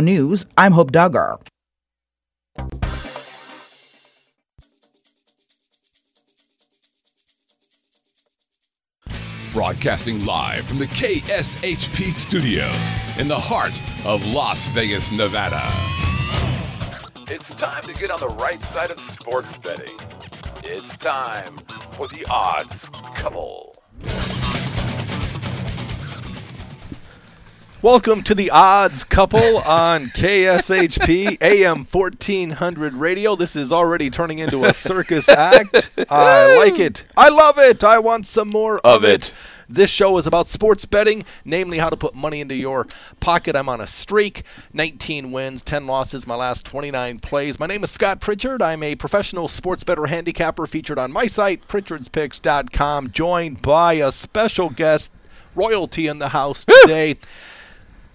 News, I'm Hope Duggar. Broadcasting live from the KSHP studios in the heart of Las Vegas, Nevada. It's time to get on the right side of sports betting. It's time for the odds couple. Welcome to the odds couple on KSHP AM 1400 radio. This is already turning into a circus act. I like it. I love it. I want some more of, Of it. This show is about sports betting, namely how to put money into your pocket. I'm on a streak 19 wins, 10 losses, my last 29 plays. My name is Scott Pritchard. I'm a professional sports bettor handicapper featured on my site, pritchardspicks.com, joined by a special guest, royalty in the house today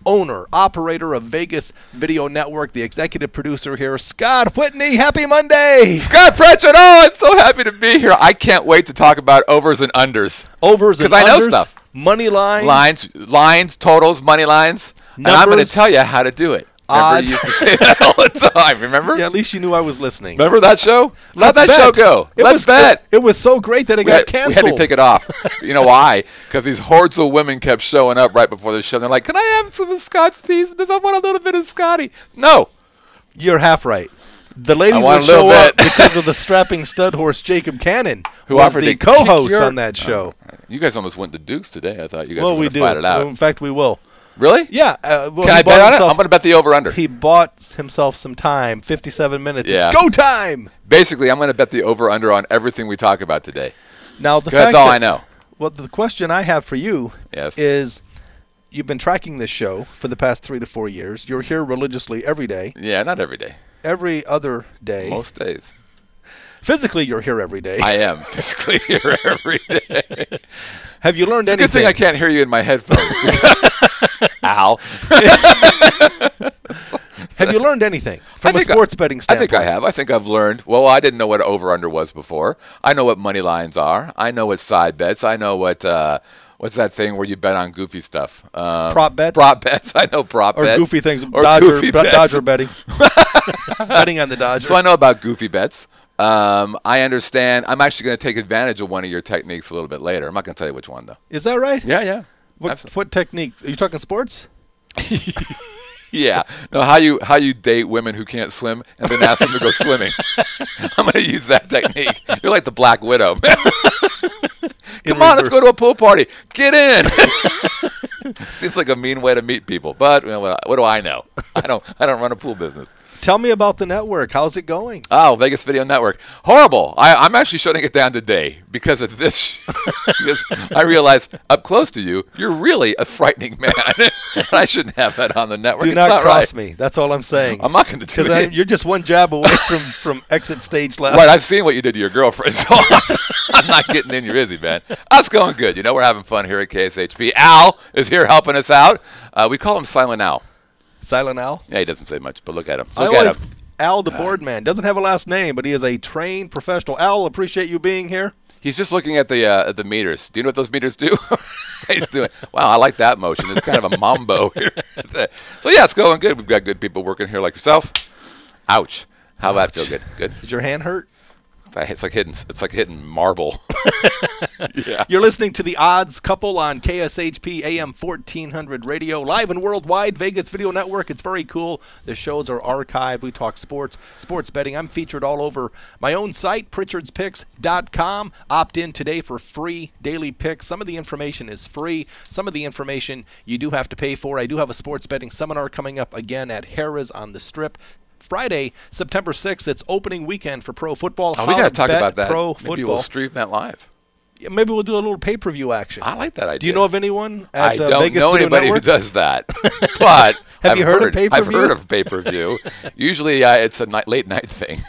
owner, operator of Vegas Video Network, the executive producer here, Scott Whitney. Happy Monday! Scott Pritchard, oh, I'm so happy to be here. I can't wait to talk about overs and unders. Overs because I know stuff. Money line, Lines, lines, totals, money lines. And I'm going to tell you how to do it. Remember, you used to say that all the time. Remember? Yeah, at least you knew I was listening. Remember that show? Let Let's that show go. It Let's was, bet. It, it was so great that it we, got had, we canceled. had to take it off. you know why? Because these hordes of women kept showing up right before the show. They're like, "Can I have some of Scott's piece? Does I want a little bit of Scotty?" No. You're half right. The ladies would show up because of the strapping stud horse Jacob Cannon, Who was offered the to co-host your- on that show. Uh, you guys almost went to Dukes today. I thought you guys well, were we going to fight it out. In fact, we will. Really? Yeah. Uh, well, Can I bet on it? himself- I'm going to bet the over under. He bought himself some time, 57 minutes. Yeah. It's go time. Basically, I'm going to bet the over under on everything we talk about today. Now the That's all that- I know. Well, the question I have for you Yes. is you've been tracking this show for the past 3 to 4 years. You're here religiously every day, Yeah, not every day. every other day. Most days. Physically you're here every day. I am physically here every day. have you learned It's a anything? good thing I can't hear you in my headphones because Al. Have you learned anything from a think I- sports betting I think I have. I think I've learned. Well, I didn't know what over under was before. I know what money lines are. I know what side bets. I know what uh, what's that thing where you bet on goofy stuff. Um, Prop bets? Prop bets. I know prop Or bets. Or goofy things, Or Dodger, goofy bets. Dodger betting. betting on the Dodgers. So I know about goofy bets. Um, I understand. I'm actually going to take advantage of one of your techniques a little bit later. I'm not going to tell you which one though. Is that right? Yeah, yeah. What, Absolutely. what technique? Are you talking sports? Yeah. No, how you how you date women who can't swim and then ask them to go swimming. I'm going to use that technique. You're like the Black Widow. Come on, let's go to a pool party. Get in. Seems like a mean way to meet people, but you know, what do I know? I don't. I don't run a pool business. Tell me about the network. How's it going? Oh, Vegas Video Network. Horrible. I, I'm actually shutting it down today because of this. because I realize up close to you, you're really a frightening man. I shouldn't have that on the network. Do not, not cross right. me. That's all I'm saying. I'm not going to do it. you're just one jab away from, from exit stage left. Right, I've seen what you did to your girlfriend, so I'm not getting in your izzy, man. That's going good. You know, we're having fun here at KSHP. Al is here helping us out. Uh, we call him Silent Al. Silent Al. Yeah, he doesn't say much, but look at him. I Look at always, him. Al, the board man, doesn't have a last name, but he is a trained professional. Al, appreciate you being here. He's just looking at the uh, at the meters. Do you know what those meters do? He's doing. Wow, I like that motion. It's kind of a mambo here. so yeah, it's going good. We've got good people working here like yourself. Ouch. How that feel good? Good. Did your hand hurt? It's like hitting. It's like hitting marble. yeah. You're listening to the Odds Couple on KSHP AM 1400 Radio, live and worldwide, Vegas Video Network. It's very cool. The shows are archived. We talk sports, sports betting. I'm featured all over my own site, pritchardspicks.com. Opt in today for free daily picks. Some of the information is free. Some of the information you do have to pay for. I do have a sports betting seminar coming up again at Harrah's on the Strip. Friday, September 6th, it's opening weekend for pro football. Oh, we got to talk about that. Pro Maybe football. we'll stream that live. Yeah, maybe we'll do a little pay-per-view action. I like that idea. Do you know of anyone I at uh, don't know anybody Network? who does that, but Have I've you heard of I've pay-per-view? heard of pay per view. Usually, uh, it's a night, late night thing.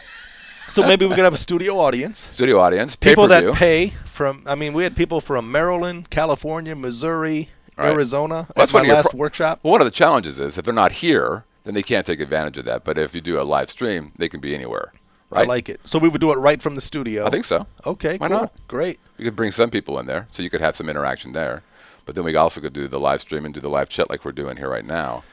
So maybe we could have a studio audience. Studio audience, People pay-per-view. that pay from. I mean, we had people from Maryland, California, Missouri, Right. Arizona. Well, that's at my of last pro- workshop. Well, one of the challenges is if they're not here, then they can't take advantage of that. But if you do a live stream, they can be anywhere. Right? I like it. So we would do it right from the studio. I think so. Okay, Why cool. not? Great. You could bring some people in there, so you could have some interaction there. But then we also could do the live stream and do the live chat like we're doing here right now.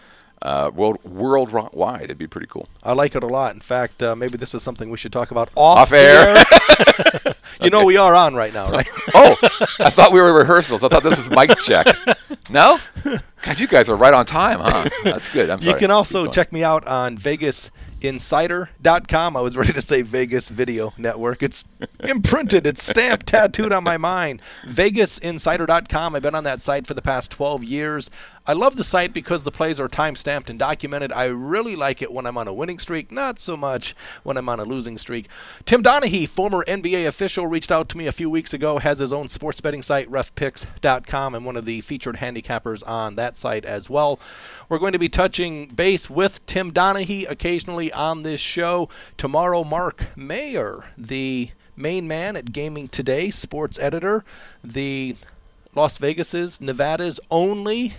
uh, world worldwide. It'd be pretty cool. I like it a lot. In fact, uh, maybe this is something we should talk about off, Off the air. you know, we are on right now, right? oh, I thought we were rehearsals. I thought this was mic check. No? God, you guys are right on time, huh? That's good. I'm sorry. You can also check me out on VegasInsider.com. I was ready to say Vegas Video Network. It's imprinted, it's stamped, tattooed on my mind. VegasInsider.com. I've been on that site for the past 12 years. I love the site because the plays are time stamped and documented. I really like it when I'm on a winning streak, not so much when I'm on a losing streak. Tim Donaghy, former NBA official, reached out to me a few weeks ago, has his own sports betting site, refpicks.com. I'm one of the featured handicappers on that site as well. We're going to be touching base with Tim Donaghy occasionally on this show. Tomorrow, Mark Mayer, the main man at Gaming Today, sports editor, the Las Vegas's, Nevada's only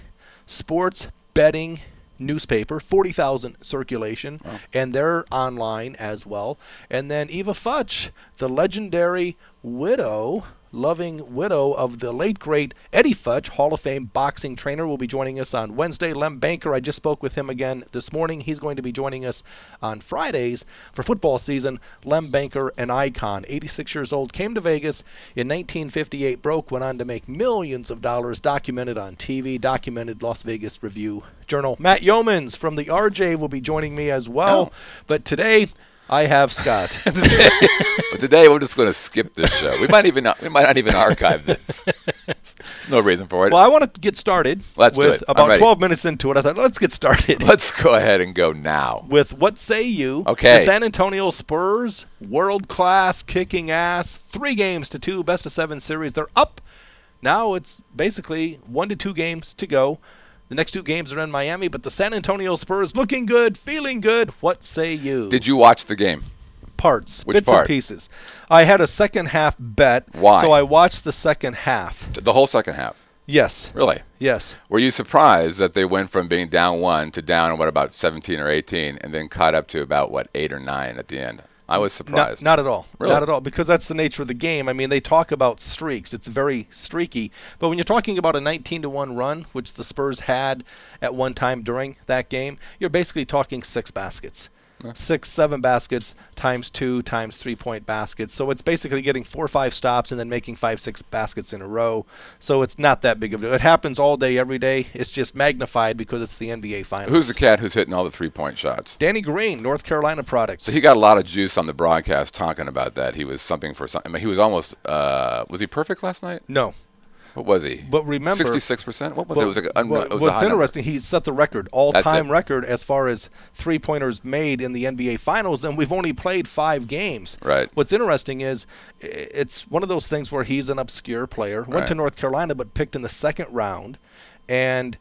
sports betting newspaper, 40,000 circulation, and they're online as well. And then Eva Futch, the legendary widow, loving widow of the late great Eddie Futch, Hall of Fame boxing trainer, will be joining us on Wednesday. Lem Banker, I just spoke with him again this morning. He's going to be joining us on Fridays for football season. Lem Banker, an icon, 86 years old, came to Vegas in 1958, broke, went on to make millions of dollars, documented on TV, documented Las Vegas Review Journal. Matt Youmans from the RJ will be joining me as well. Oh. But today, I have Scott. But today we're just going to skip this show. We might even not, we might not even archive this. There's no reason for it. well, I want to get started Let's do with it. About 12 minutes into it. I thought, let's get started. Let's go ahead and go now. with what say you? Okay. The San Antonio Spurs, world class, kicking ass, three games to two, best of seven series. They're up. Now it's basically one to two games to go. The next two games are in Miami, but the San Antonio Spurs looking good, feeling good. What say you? Did you watch the game? parts, Which bits part? and pieces. I had a second half bet, Why? so I watched the second half. The whole second half. Yes, Really? yes. Were you surprised that they went from being down one to down what about 17 or 18, and then caught up to about what eight or nine at the end? I was Not, surprised. not at all. Really? Not at all. Because that's the nature of the game. I mean, they talk about streaks. It's very streaky. But when you're talking about a 19 to 1 run, which the Spurs had at one time during that game, you're basically talking six baskets. Six, seven baskets times two times three point baskets. So it's basically getting four or five stops and then making five, six baskets in a row. So it's not that big of a deal. It happens all day, every day. It's just magnified because it's the NBA Finals. Who's the cat who's hitting all the three-point shots? Danny Green, North Carolina product. So he got a lot of juice on the broadcast talking about that. He was something for something. I mean, he was almost. Uh, was he perfect last night? no, What was he? But remember- sixty-six percent. What was Well, it? It was, like a, un- it was what's high number. interesting, he set the record, all-time record as far as three-pointers made in the NBA Finals, and we've only played five games. Right. What's interesting is it's one of those things where he's an obscure player, went to North Carolina, but picked in the second round, and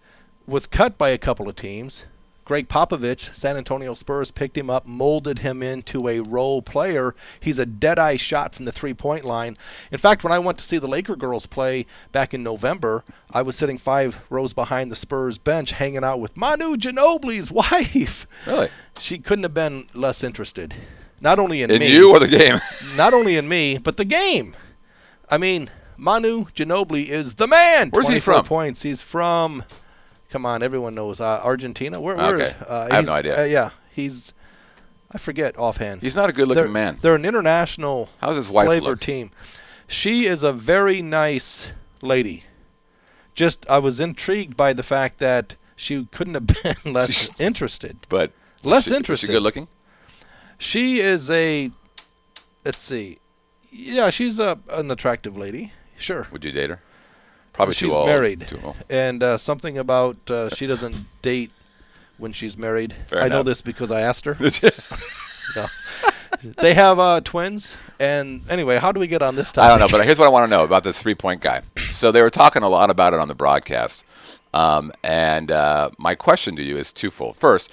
was cut by a couple of teams. Gregg Popovich, San Antonio Spurs, picked him up, molded him into a role player. He's a dead-eye shot from the three-point line. In fact, when I went to see the Laker girls play back in November, I was sitting five rows behind the Spurs bench, hanging out with Manu Ginobili's wife. Really? She couldn't have been less interested. Not only in, In me, you or the game? not only in me, but the game. I mean, Manu Ginobili is the man. Where's he from? Points. He's from. Come on, everyone knows uh, Argentina. Where? where Okay. is- uh, I have no idea. Uh, yeah, he's. I forget offhand. He's not a good-looking they're, man. They're an international How's his wife flavor look? team. She is a very nice lady. Just, I was intrigued by the fact that she couldn't have been less interested. But Less is she, Is interested. she good looking? She is a. Let's see. Yeah, she's a an attractive lady. Sure. Would you date her? Probably she's too old. married, Too old. and uh, something about uh, she doesn't date when she's married. Fair I know this because I asked her. No. they have uh, twins, and anyway, how do we get on this topic? I don't know, but here's what I want to know about this three-point guy. So they were talking a lot about it on the broadcast, um, and uh, my question to you is twofold. First,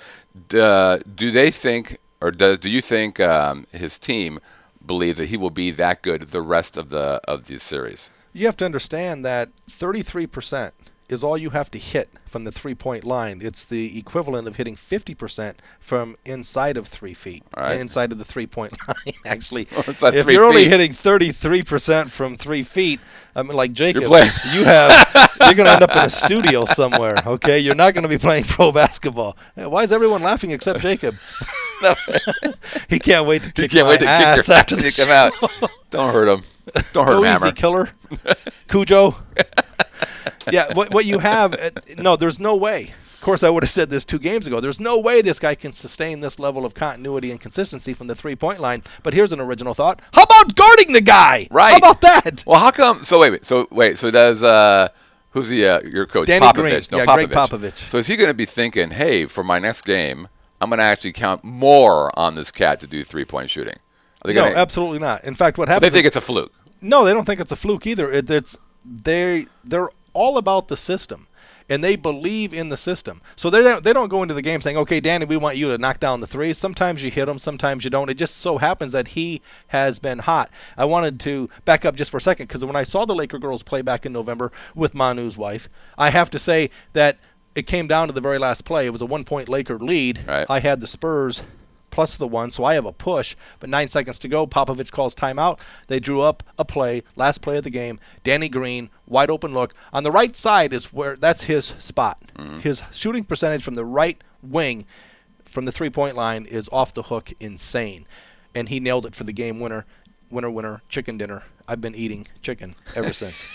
uh, do they think, or does do you think um, his team believes that he will be that good the rest of the of the series? You have to understand that 33% is all you have to hit from the three point line. It's the equivalent of hitting 50% from inside of three feet, right. inside of the three point line, actually. Inside if you're only feet. hitting 33% from three feet, I mean, like Jacob, playing- you have, you're going to end up in a studio somewhere, okay? You're not going to be playing pro basketball. Why is everyone laughing except Jacob? he can't wait to kick can't my wait to ass kick, your, after the kick him out. Don't hurt him. Don't hurt Go him, easy, killer. Cujo. yeah, what, what you have, uh, no, there's no way. Of course, I would have said this two games ago. There's no way this guy can sustain this level of continuity and consistency from the three point line. But here's an original thought. How about guarding the guy? Right. How about that? Well, how come? So wait, wait. So wait. So does uh, who's the uh, your coach? Danny Popovich. Green. No, Yeah, Popovich. Gregg Popovich. So is he going to be thinking, hey, for my next game, I'm going to actually count more on this cat to do three point shooting? No, gonna, absolutely not. In fact, what so they think is- it's a fluke. No, they don't think it's a fluke either. It, it's they they're all about the system, and they believe in the system. So they don't they don't go into the game saying, "Okay, Danny, we want you to knock down the threes. Sometimes you hit them, sometimes you don't. It just so happens that he has been hot. I wanted to back up just for a second because when I saw the Laker girls play back in November with Manu's wife, I have to say that it came down to the very last play. It was a one point Laker lead. Right. I had the Spurs plus the one, so I have a push. But nine seconds to go, Popovich calls timeout. They drew up a play, last play of the game. Danny Green, wide open look. On the right side is where that's his spot. Mm-hmm. His shooting percentage from the right wing from the three point line is off the hook insane. And he nailed it for the game winner. Winner, winner, chicken dinner. I've been eating chicken ever since.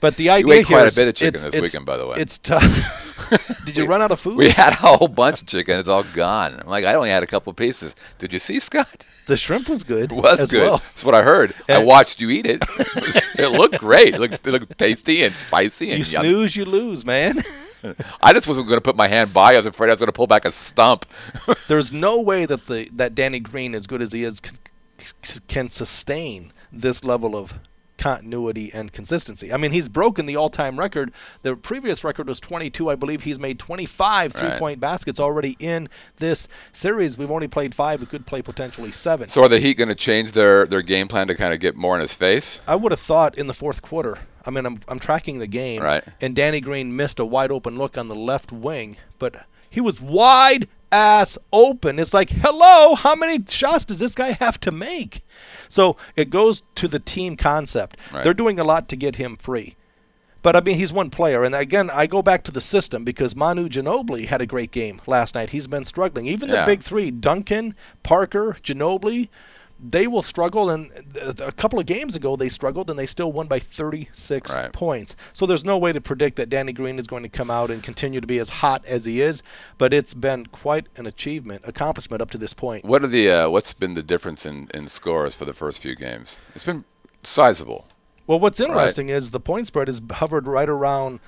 But the idea ate quite a bit of chicken this weekend, by the way. It's tough. Did you run out of food? We had a whole bunch of chicken. It's all gone. I'm like, I only had a couple pieces. Did you see, Scott? the shrimp was good. It was as good. Well. That's what I heard. I watched you eat it. It, was- it looked great. It looked, it looked tasty and spicy and You yummy. snooze, you lose, man. I just wasn't going to put my hand by. I was afraid I was going to pull back a stump. There's no way that the that Danny Green, as good as he is, can, sustain this level of continuity and consistency. I mean, he's broken the all-time record. The previous record was 22. I believe he's made 25 Right. three-point baskets already in this series. We've only played five. We could play potentially seven. So are the Heat going to change their, their game plan to kind of get more in his face? I would have thought in the fourth quarter. I mean, I'm I'm tracking the game, Right. And Danny Green missed a wide open look on the left wing, but he was wide ass open. It's like, hello, how many shots does this guy have to make? So it goes to the team concept. Right. They're doing a lot to get him free. But I mean, he's one player, and again, I go back to the system because Manu Ginobili had a great game last night. He's been struggling. Even Yeah. the big three: Duncan, Parker, Ginobili. They will struggle, and a couple of games ago they struggled, and they still won by 36 Right. points. So there's no way to predict that Danny Green is going to come out and continue to be as hot as he is. But it's been quite an achievement, accomplishment up to this point. What are the uh, what's been the difference in, in scores for the first few games? It's been sizable. Well, what's interesting is the point spread has hovered right around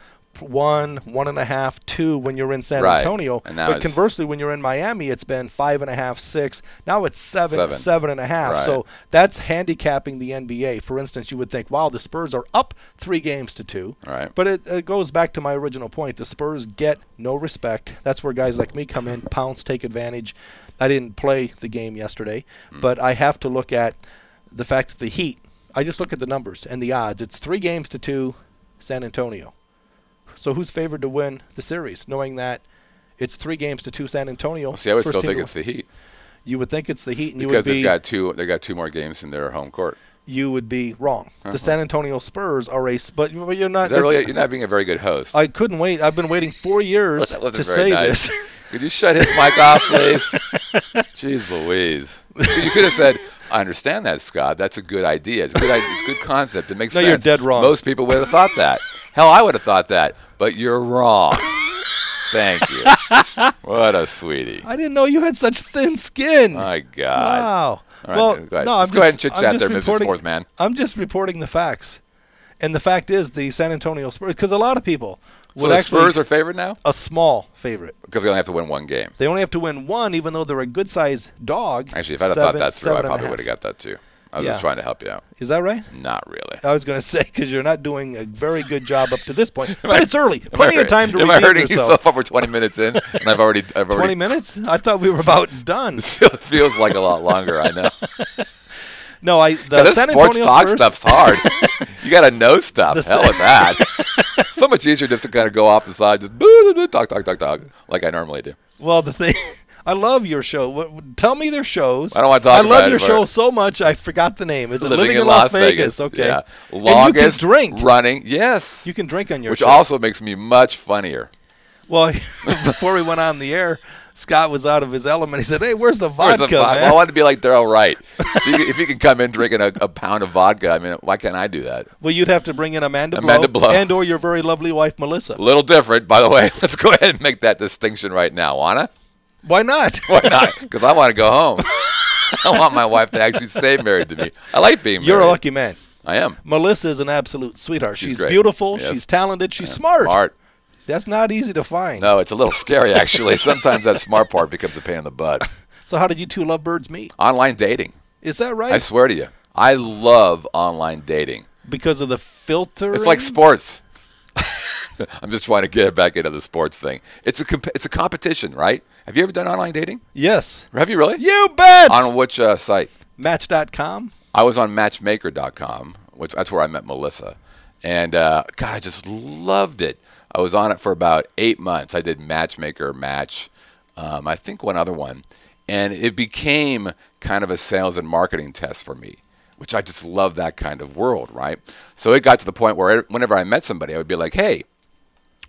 one, one and a half, two when you're in San Right. Antonio. But conversely, when you're in Miami, it's been five and a half, six. Now it's seven, Seven. seven and a half. Right. So that's handicapping the NBA. For instance, you would think, wow, the Spurs are up three games to two. Right. But it, it goes back to my original point. The Spurs get no respect. That's where guys like me come in, pounce, take advantage. I didn't play the game yesterday, Hmm. but I have to look at the fact that the Heat. I just look at the numbers and the odds. It's three games to two, San Antonio. So who's favored to win the series, knowing that it's three games to two San Antonio? See, I would still think it's the Heat You would think it's the Heat, and you because would be they've got two. They got two more games in their home court. you would be wrong. Uh-huh. The San Antonio Spurs are a, but you're not. Really? You're not being a very good host. I couldn't wait. I've been waiting four years wasn't to say nice. this. Could you shut his mic off, please? Jeez Louise. You could have said, I understand that, Scott. That's a good idea. It's a good, idea. It's a good concept. It makes No, sense. No, you're dead wrong. Most people would have thought that. Hell, I would have thought that. But you're wrong. Thank you. What a sweetie. I didn't know you had such thin skin. My God. wow. All right, well, go ahead. no, Just I'm go ahead and just- chit-chat there, Mr. reporting- Fourth Man. I'm just reporting the facts, and the fact is the San Antonio Spurs because a lot of people So the actually Spurs are favored now a small favorite. because they only have to win one game. They only have to win one, even though they're a good sized dog. Actually, if I'd have thought that through, I seven and a probably would have got that too. I was Yeah. just trying to help you out. Is that right? Not really. I was going to say because you're not doing a very good job up to this point, but it's early. Am I Plenty of time to Am I hurting yourself. yourself over 20 minutes in, and I've already, I've already 20 minutes? I thought we were about done. It feels like a lot longer. I know. No, I the Yeah, this San sports Antonio talk Spurs, stuff's hard. you got to know stuff. The Hell with that. so much easier just to kind of go off the side, just talk, talk, talk, talk, like I normally do. Well, the thing, I love your show. Tell me their shows. I don't wanna talk I love your show so much. I forgot the name. Is it Living, Living, in Las Vegas. Okay. Yeah. And Longest you can drink. running. Yes. You can drink on your which show. also makes me much funnier. Well, before we went on the air, Scott was out of his element. He said, "Hey, where's the Where's vodka, the vodka? man?" Well, I wanted to be like Daryl Wright. if, you, if you can come in drinking a, a pound of vodka, I mean, why can't I do that? well, you'd have to bring in Amanda, Amanda Blow. and or your very lovely wife Melissa. A little different, by the way. Let's go ahead and make that distinction right now. Wanna? Why not? Why not? Because I want to go home. I want my wife to actually stay married to me. I like being married. You're a lucky man. I am. Melissa is an absolute sweetheart. She's She's, beautiful. Yes. She's talented. She's smart. Smart. That's not easy to find. No, it's a little scary actually. Sometimes that smart part becomes a pain in the butt. So how did you two lovebirds meet? Online dating. Is that right? I swear to you. I love online dating. because of the filter. It's like sports. I'm just trying to get back into the sports thing. It's a comp- it's a competition, right? Have you ever done online dating? Yes. Have you really? You bet. On which uh, site? Match.com. I was on Matchmaker.com, which that's where I met Melissa, and uh, God, I just loved it. I was on it for about eight months. I did Matchmaker, Match, um, I think one other one, and it became kind of a sales and marketing test for me, which I just love that kind of world, right? So it got to the point where whenever I met somebody, I would be like, hey,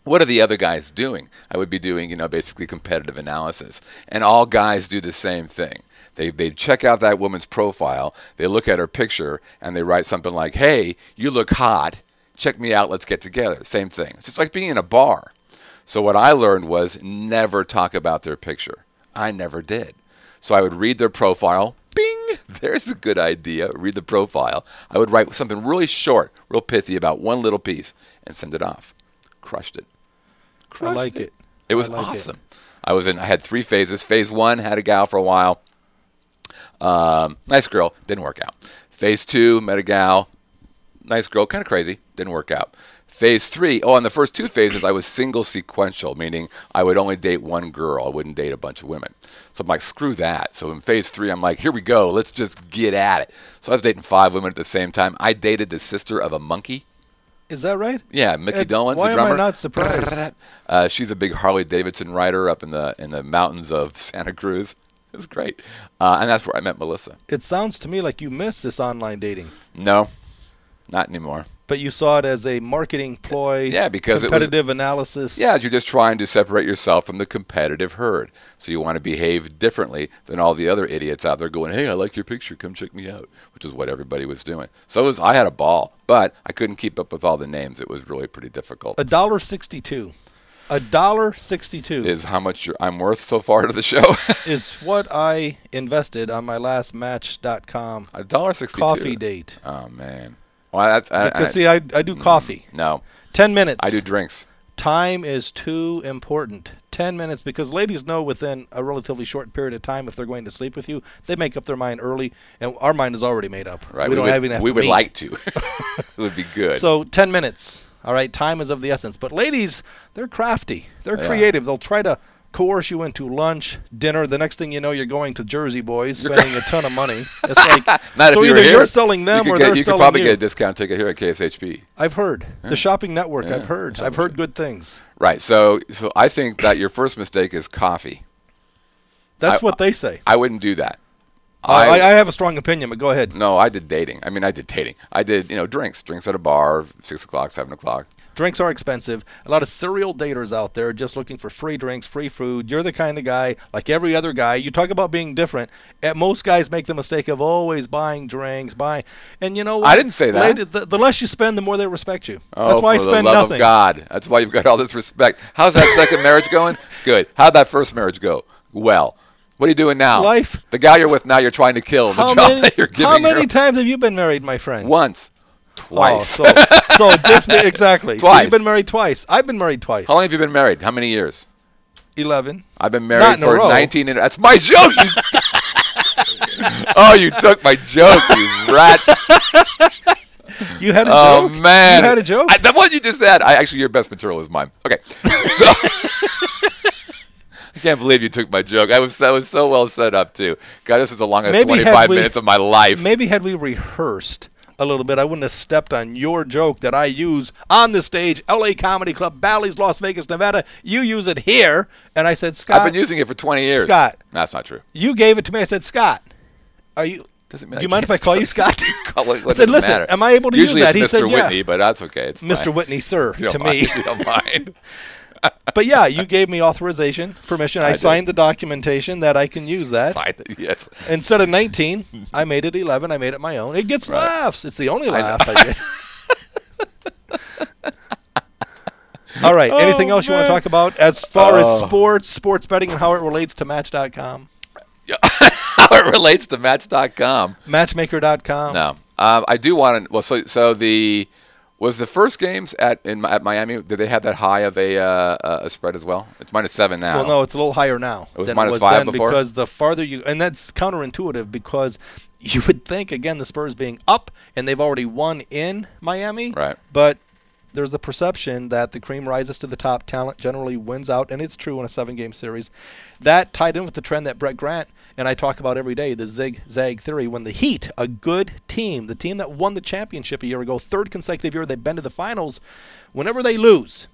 what are the other guys doing? I would be doing, you know, basically competitive analysis. And all guys do the same thing. They, they check out that woman's profile, they look at her picture, and they write something like, hey, you look hot. Check me out. Let's get together. Same thing. It's just like being in a bar. So what I learned was never talk about their picture. I never did. So I would read their profile. Bing! There's a good idea. Read the profile. I would write something really short, real pithy about one little piece and send it off. Crushed it. I like it. It was I like it. awesome. I was in. I had three phases. Phase one had a gal for a while. Um, nice girl, didn't work out. Phase two met a gal, nice girl, kind of crazy, didn't work out. Phase three, oh, on the first two phases, I was single sequential, meaning I would only date one girl. I wouldn't date a bunch of women. So I'm like, screw that. So in phase three, I'm like, here we go. Let's just get at it. So I was dating five women at the same time. I dated the sister of a Monkee. Is that right? Yeah, Mickey Uh, Dolenz, why the am I drummer. not surprised? Uh, she's a big Harley Davidson rider up in the in the mountains of Santa Cruz. It's great, uh, and that's where I met Melissa. It sounds to me like you miss this online dating, No, not anymore. But you saw it as a marketing ploy. Yeah, because it was- competitive analysis. Yeah, you're just trying to separate yourself from the competitive herd. So you want to behave differently than all the other idiots out there going, "Hey, I like your picture. Come check me out," which is what everybody was doing. So it was, I had a ball, but I couldn't keep up with all the names. It was really pretty difficult. A dollar sixty-two. A dollar sixty-two Is how much I'm worth so far to the show? is what I invested on my last Match.com A dollar sixty-two. coffee date. Oh man. Well, that's I, Because I- see, I, I do mm, coffee. no. Ten minutes. I do drinks. Time is too important. Ten minutes because ladies know within a relatively short period of time if they're going to sleep with you, they make up their mind early, and our mind is already made up. Right. We, don't would, have enough. we would meat. like to. it would be good. So ten minutes. All right, time is of the essence. But ladies, they're crafty. They're Yeah. creative. They'll try to coerce you into lunch, dinner. The next thing you know, you're going to Jersey Boys, spending a ton of money. It's like Not so if you're either here. you're selling them you or get, they're you selling could probably you. get a discount ticket here at KSHP. I've heard the shopping network. Yeah, I've heard. I've heard good things. Right. So, so I think that your first mistake is coffee. That's I- what they say. I wouldn't do that. I, I have a strong opinion, but go ahead. no, I did dating. I mean, I did dating. I did, you know, drinks, drinks at a bar, six o'clock, seven o'clock. Drinks are expensive. A lot of serial daters out there just looking for free drinks, free food. You're the kind of guy, like every other guy. You talk about being different. And most guys make the mistake of always buying drinks, buying. And you know what? I didn't say that. The, the less you spend, the more they respect you. Oh, That's why I spend the love nothing. of God. That's why you've got all this respect. How's that second marriage going? Good. How'd that first marriage go? Well. What are you doing now? Life. The guy you're with now, you're trying to kill. The How job many, that you're giving how many her. times have you been married, my friend? Once. Oh, Twice. so, so just be- exactly. So you've been married twice. I've been married twice. How long have you been married? How many years? Eleven. I've been married for. 19 and that's my joke. Oh, you took my joke, you rat. You had a Oh joke. Oh man. You had a joke. I, that what you just said. I actually your best material is mine. Okay. So I can't believe you took my joke. I was that was so well set up too. God, this is the longest Maybe 25 we- minutes of my life. Maybe had we rehearsed a little bit, I wouldn't have stepped on your joke that I use on the stage, LA Comedy Club, Bally's, Las Vegas, Nevada. You use it here, and I said, Scott. I've been using it for 20 years. Scott. That's not true. You gave it to me. I said, Scott, are you? Doesn't mean Do you I mind if I call you Scott? Call it- I said, listen, matter? am I able to Usually use that? He it's Mr. said, yeah. Whitney, but that's okay. It's Mr. fine. Whitney, sir, to mind. me. You don't mind. but yeah, you gave me authorization, permission. I, I did. signed the documentation that I can use that. Fine. Yes. Instead of 19, I made it 11. I made it my own. It gets Right. laughs. It's the only laugh I get. All right. Anything Oh, else you want to talk about as far as Oh. sports, sports betting, and how it relates to Match.com? How it relates to Match.com. Matchmaker.com. No, um, I do want to. Well, so so the was the first games at in at Miami. Did they have that high of a uh, a spread as well? It's minus seven now. Well, no, it's a little higher now It was minus it was five before? because the farther you and that's counterintuitive because you would think again the Spurs being up and they've already won in Miami, Right. But there's the perception that the cream rises to the top. Talent generally wins out, and it's true in a seven-game series. That tied in with the trend that Brett Grant and I talk about every day, the zig-zag theory. When the Heat, a good team, the team that won the championship a year ago, third consecutive year they've been to the finals, whenever they lose,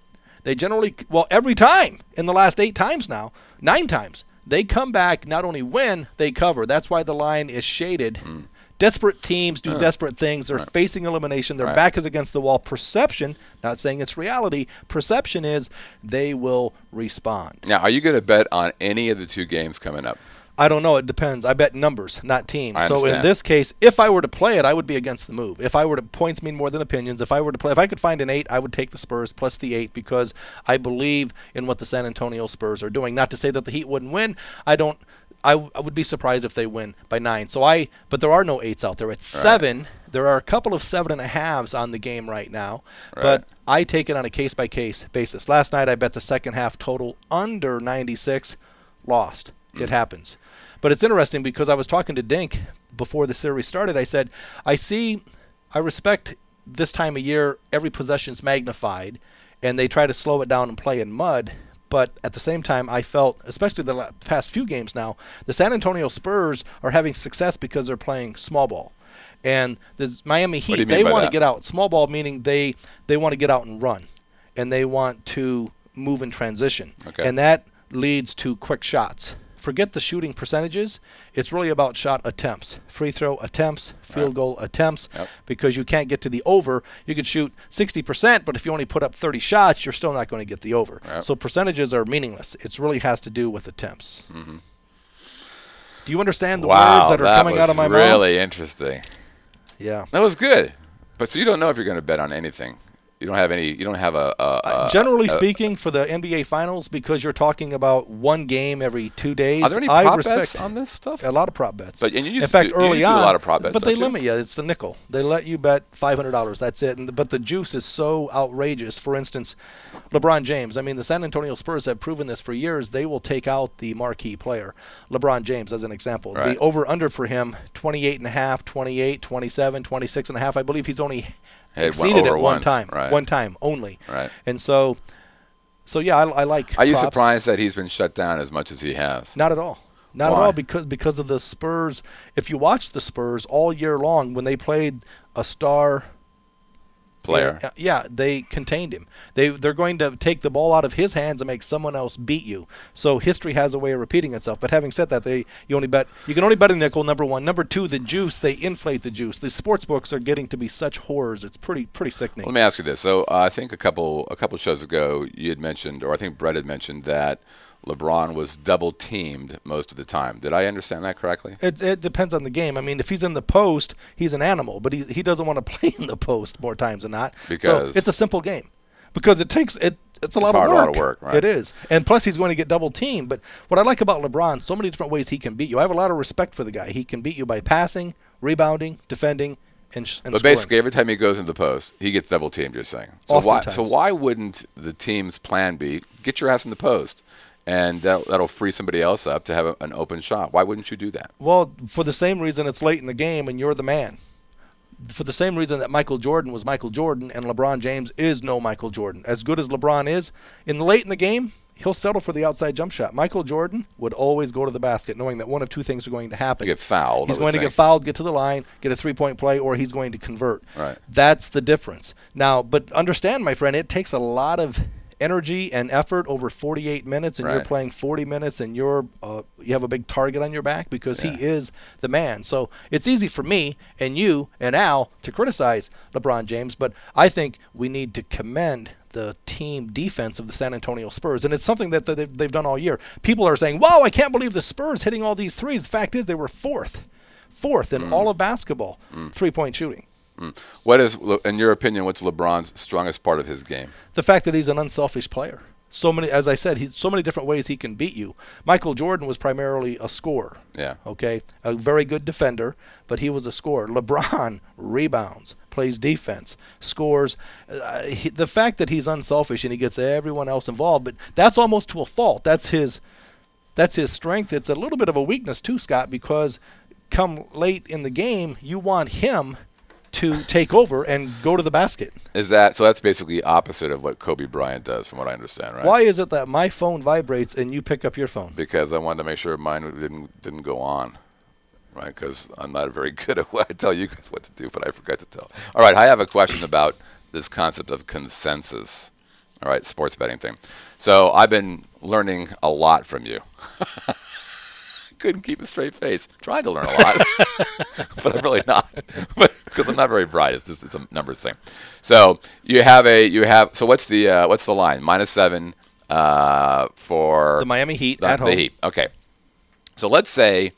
they generally, well, every time in the last eight times now, nine times, they come back, not only win, they cover. That's why the line is shaded. Hmm. Desperate teams do desperate things. They're facing elimination. Their Right. back is against the wall. Perception, not saying it's reality, perception is they will respond. Now, are you going to bet on any of the two games coming up? I don't know. It depends. I bet numbers, not teams. So in this case, if I were to play it, I would be against the move. If I were to points mean more than opinions. If I were to play, if I could find an eight, I would take the Spurs plus the eight because I believe in what the San Antonio Spurs are doing. Not to say that the Heat wouldn't win. I don't. I, w- I would be surprised if they win by nine. So I, but there are no eights out there. It's Right. seven. There are a couple of seven and a halves on the game right now, Right. but I take it on a case by case basis. Last night I bet the second half total under 96, lost. It mm. happens. But it's interesting because I was talking to Dink before the series started. I said, I see, I respect this time of year, every possession's magnified, and they try to slow it down and play in mud. But at the same time, I felt, especially the past few games now, the San Antonio Spurs are having success because they're playing small ball. And the Miami Heat, they want to get out. Small ball meaning they they want to get out and run, and they want to move in transition, Okay. and that leads to quick shots. Forget the shooting percentages. It's really about shot attempts, free throw attempts, field Right. goal attempts, Yep. because you can't get to the over. You could shoot 60%, but if you only put up 30 shots, you're still not going to get the over. Yep. So percentages are meaningless. It really has to do with attempts. Do you understand the Mm-hmm. wow, words that are that coming out of my mouth? really interesting. Yeah. That was good. But so you don't know if you're going to bet on anything. You don't have any. You don't have a. a, Uh, generally a- speaking, for the NBA Finals, because you're talking about one game every two days, are there any I prop respect bets on this stuff? a lot of prop bets. But- and you used in fact, do- early do a lot of prop bets, but they you? limit you. It's a nickel. They let you bet five hundred dollars. That's it. And, but the juice is so outrageous. For instance, LeBron James. I mean, the San Antonio Spurs have proven this for years. They will take out the marquee player, LeBron James, as an example. Right. The over/under for him: 28 and a half, 28, 27, 26 and a half. I believe he's only One exceeded it one once, time. right. One time only. Right. And so, so yeah, I, I like. Are you props. surprised that he's been shut down as much as he has? Not at all. Not Why? at all because because of the Spurs. If you watch the Spurs all year long, when they played a star Player. yeah, yeah, they contained him. They they're going to take the ball out of his hands and make someone else beat you. So history has a way of repeating itself. But having said that, they you only bet you can only bet a nickel. Number one, number two, the juice they inflate the juice. The sports books are getting to be such horrors. It's pretty pretty sickening. Let me ask you this. So uh, I think a couple a couple shows ago you had mentioned, or I think Brett had mentioned that LeBron was double teamed most of the time. Did I understand that correctly? It, it depends on the game. I mean, if he's in the post, he's an animal, but he he doesn't want to play in the post more times than not. Because- so it's a simple game, because it takes it. It's a lot hard, of a work. lot of work, right. It is, and plus he's going to get double teamed. But what I like about LeBron, so many different ways he can beat you. I have a lot of respect for the guy. He can beat you by passing, rebounding, defending, and, sh- and But scoring. basically, every time he goes into the post, he gets double teamed. You're saying. So why? So why wouldn't the team's plan be get your ass in the post, and that, that'll free somebody else up to have a, an open shot? Why wouldn't you do that? Well, for the same reason it's late in the game and you're the man. For the same reason that Michael Jordan was Michael Jordan and LeBron James is no Michael Jordan. As good as LeBron is, in the late in the game, he'll settle for the outside jump shot. Michael Jordan would always go to the basket, knowing that one of two things are going to happen. get fouled. He's going to think. get fouled, get to the line, get a three point play, or he's going to convert. Right. That's the difference. Now, but understand, my friend, it takes a lot of energy and effort over 48 minutes, and you're playing 40 minutes, and you're uh, you have a big target on your back because Yeah. he is the man. So it's easy for me and you and Al to criticize LeBron James, but I think we need to commend the team defense of the San Antonio Spurs, and it's something that they've, they've done all year. People are saying, "Wow, I can't believe the Spurs hitting all these threes." The fact is, they were fourth, fourth in all of basketball three-point shooting. What is, in your opinion, what's LeBron's strongest part of his game? the fact that he's an unselfish player. So many, as I said, he's so many different ways he can beat you. Michael Jordan was primarily a scorer. Yeah. Okay, a very good defender, but he was a scorer. LeBron rebounds, plays defense, scores. Uh, he, the fact that he's unselfish and he gets everyone else involved, but that's almost to a fault. That's his. That's his strength. It's a little bit of a weakness too, Scott, because come late in the game, you want him to take over and go to the basket. Is that so? That's basically opposite of what Kobe Bryant does, from what I understand, right? Why is it that my phone vibrates and you pick up your phone? Because I wanted to make sure mine didn't didn't go on, right? Because I'm not very good at what I tell you guys what to do, but I forgot to tell. All right, I have a question about this concept of consensus. All right, sports betting thing. So I've been learning a lot from you. Couldn't keep a straight face. Tried to learn a lot, but I'm really not. Because I'm not very bright, it's just it's a numbers thing. So you have a you have so what's the uh, what's the line? Minus seven uh, for The Miami Heat the, at the home. Heat. Okay. So let's say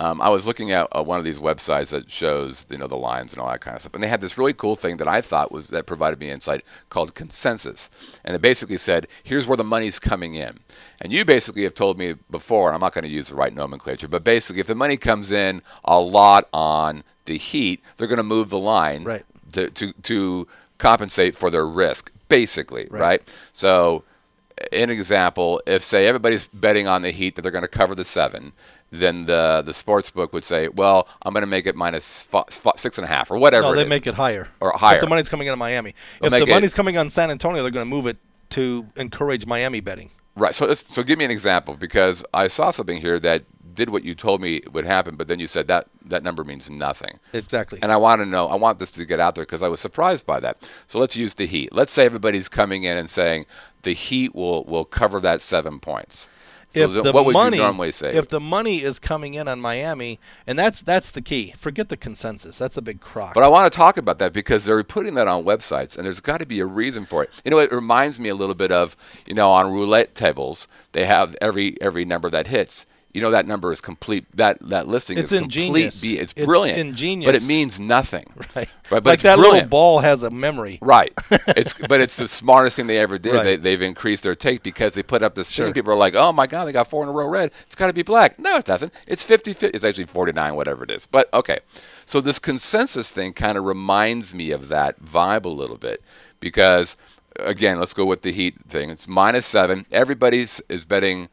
um, I was looking at uh, one of these websites that shows you know the lines and all that kind of stuff, and they had this really cool thing that I thought was that provided me insight called consensus, and it basically said here's where the money's coming in, and you basically have told me before, and I'm not going to use the right nomenclature, but basically if the money comes in a lot on the Heat, they're going to move the line Right. to, to to compensate for their risk, basically, Right. right? So an example, if say everybody's betting on the Heat that they're going to cover the seven, then the the sports book would say, well, I'm going to make it minus fi- fi- six and a half or whatever. No, it they is. make it higher. Or higher. If the money's coming in Miami. They'll if the it- money's coming on San Antonio, they're going to move it to encourage Miami betting. right. So so give me an example because I saw something here that did what you told me would happen, but then you said that that number means nothing. Exactly. And I want to know, I want this to get out there because I was surprised by that. So let's use the Heat. Let's say everybody's coming in and saying the Heat will will cover that seven points. So if the what would money, you normally say? If the money is coming in on Miami, and that's that's the key. Forget the consensus. That's a big crock. But I want to talk about that because they're putting that on websites, and there's got to be a reason for it. You know, it reminds me a little bit of, you know, on roulette tables, they have every every number that hits. You know, that number is complete. That that listing It's is ingenious. complete. It's, It's brilliant, ingenious. but it means nothing. right. Right, but like that little ball has a memory. Right. It's but it's the smartest thing they ever did. Right. They, they've increased their take because they put up this Sure. thing. People are like, "Oh my god, they got four in a row red. It's got to be black." No, it doesn't. It's 50 50. It's actually 49 whatever it is. But okay. So this consensus thing kind of reminds me of that vibe a little bit because again, let's go with the heat thing. It's minus 7. Everybody's is betting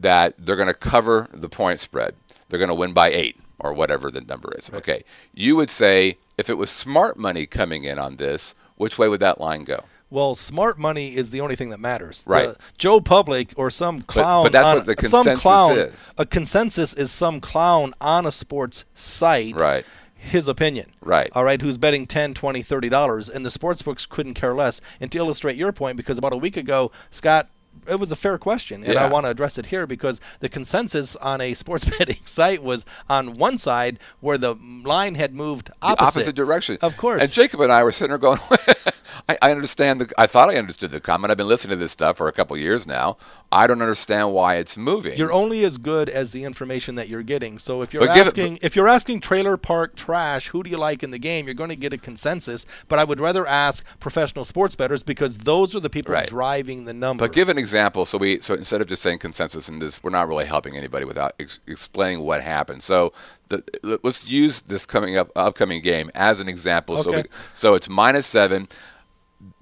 that they're going to cover the point spread. They're going to win by eight or whatever the number is. Okay. You would say if it was smart money coming in on this, which way would that line go? Well, smart money is the only thing that matters. Right. The- Joe Public or some clown. but that's on- what the consensus clown- is. A consensus is some clown on a sports site. Right. His opinion. Right. All right. Who's betting 10 20 30 dollars, and the sports books couldn't care less. And to illustrate your point, because about a week ago, Scott. It was a fair question, and I want to address it here because the consensus on a sports betting site was on one side where the line had moved opposite, The opposite direction. Of course. And Jacob and I were sitting there going, I, I understand the. I thought I understood the comment. I've been listening to this stuff for a couple years now. I don't understand why it's moving. You're only as good as the information that you're getting. So if you're But give it- asking, if you're asking trailer park trash, who do you like in the game? You're going to get a consensus. But I would rather ask professional sports bettors because those are the people Right. driving the number. But give an example. So we so instead of just saying consensus and this, we're not really helping anybody without ex- explaining what happened. So the, let's use this coming up upcoming game as an example. So we, so it's minus seven.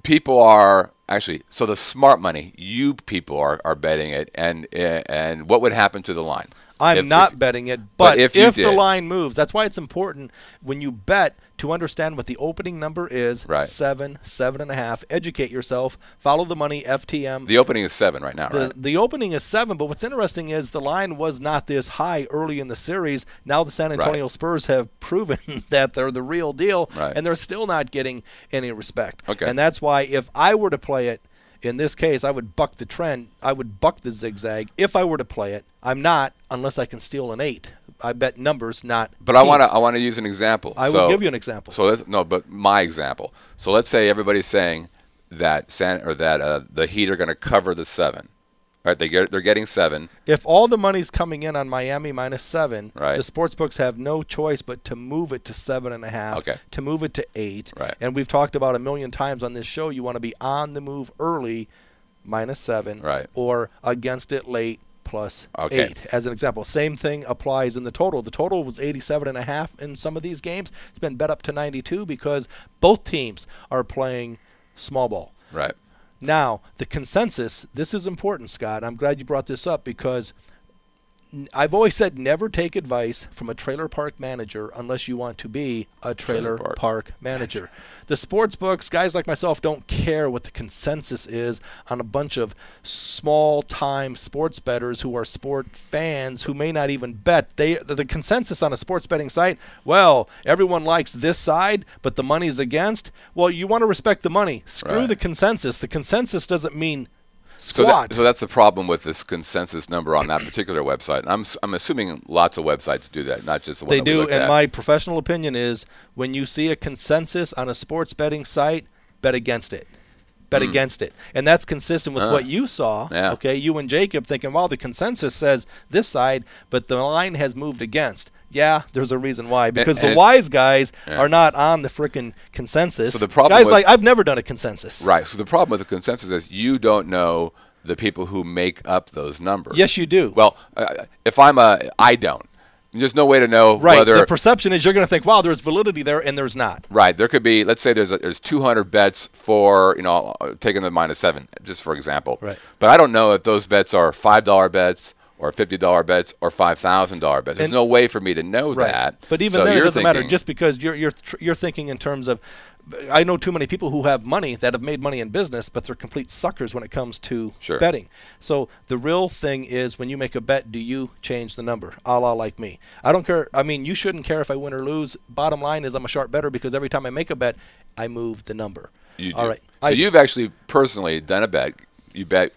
People are actually so the smart money. You people are, are betting it, and and what would happen to the line? I'm If- not if- betting it, but but, if if, the line moves, that's why it's important when you bet to understand what the opening number is. Right. Seven, seven and a half. Educate yourself. Follow the money. FTM. The opening is seven right now, The, right? the opening is seven, but what's interesting is the line was not this high early in the series. Now the San Antonio Right. Spurs have proven that they're the real deal, Right. and they're still not getting any respect. Okay. And that's why if I were to play it, in this case, I would buck the trend. I would buck the zigzag if I were to play it. I'm not unless I can steal an eight. I bet numbers, not. But I want to. I want to use an example. I so, will give you an example. So let's, no, but my example. So let's say everybody's saying that San or that uh, the Heat are going to cover the seven. Right? They get they're getting seven. If all the money's coming in on Miami minus seven, Right. the sports books have no choice but to move it to seven and a half, Okay. to move it to eight. Right. And we've talked about a million times on this show, you want to be on the move early, minus seven, Right. or against it late, plus Okay. eight. As an example, same thing applies in the total. The total was 87 and a half in some of these games. It's been bet up to 92 because both teams are playing small ball. Right. Now, the consensus, this is important, Scott. I'm glad you brought this up because I've always said never take advice from a trailer park manager unless you want to be a trailer, Trailer park. park. manager. the sports books, guys like myself, don't care what the consensus is on a bunch of small time sports bettors who are sport fans who may not even bet. They the, the consensus on a sports betting site, well, everyone likes this side, but the money's against. Well, you want to respect the money. Screw Right. the consensus. The consensus doesn't mean So, that, so that's the problem with this consensus number on that particular website. And I'm I'm assuming lots of websites do that, not just the one they do, and at. my professional opinion is when you see a consensus on a sports betting site, bet against it. Bet against it. And that's consistent with. Ah. what you saw. Yeah. Okay, you and Jacob thinking, well, the consensus says this side, but the line has moved against. Yeah, there's a reason why. Because and the wise guys Yeah. are not on the freaking consensus. So the problem guys with- like I've never done a consensus. Right. So the problem with the consensus is you don't know the people who make up those numbers. Yes, you do. Well, uh, if I'm a, I don't. There's no way to know right. whether the perception is you're going to think, wow, there's validity there, and there's not. Right. There could be, let's say there's a, there's 200 bets for, you know, taking the minus seven, just for example. Right. But I don't know if those bets are $5 bets or $50 bets or $5,000 bets. There's And- no way for me to know that. But even So then, it doesn't matter. Just because you're you're tr- you're thinking in terms of, I know too many people who have money that have made money in business, but they're complete suckers when it comes to Sure. betting. So the real thing is when you make a bet, do you change the number? A la like me. I don't care. I mean, you shouldn't care if I win or lose. Bottom line is I'm a sharp better because every time I make a bet, I move the number. You do. All right. So I- you've actually personally done a bet. You bet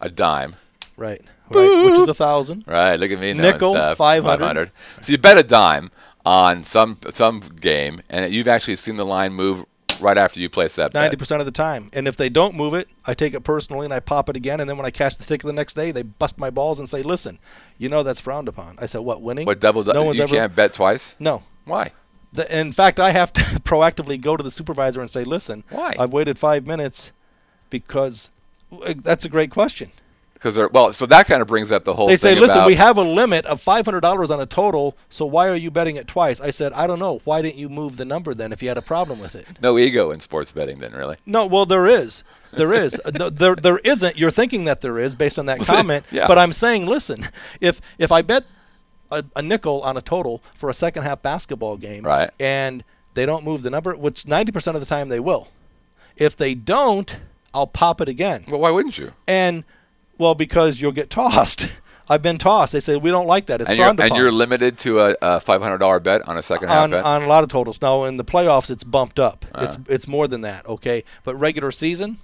a dime. right. Right. Which is a thousand. Right, look at me knowing Nickel, stuff. 500. So you bet a dime on some some game, and you've actually seen the line move right after you place that Ninety bet. percent of the time, and if they don't move it, I take it personally and I pop it again. And then when I cash the ticket the next day, they bust my balls and say, "Listen, you know that's frowned upon." I said, "What winning? But double, No one's you ever- can't bet twice. No. Why? The, in fact, I have to proactively go to the supervisor and say, "Listen, Why? I've waited five minutes because that's a great question." Because they're well, so that kind of brings up the whole. They say, "Listen, we have a limit of five hundred dollars on a total, so why are you betting it twice?" I said, "I don't know. Why didn't you move the number then if you had a problem with it?" no ego in sports betting. Then really, No, well, there is. There is. Th- there, there isn't. You're thinking that there is based on that comment. Yeah. But I'm saying, listen, if if I bet a, a nickel on a total for a second half basketball game, Right. and they don't move the number, which 90% of the time they will. If they don't, I'll pop it again. well, why wouldn't you? And well, because you'll get tossed. I've been tossed. They say we don't like that. It's And you're and you're limited to a, a five hundred dollar bet on a second half on, bet. on a lot of totals. Now in the playoffs, it's bumped up. Uh. It's it's more than that. Okay, but regular season,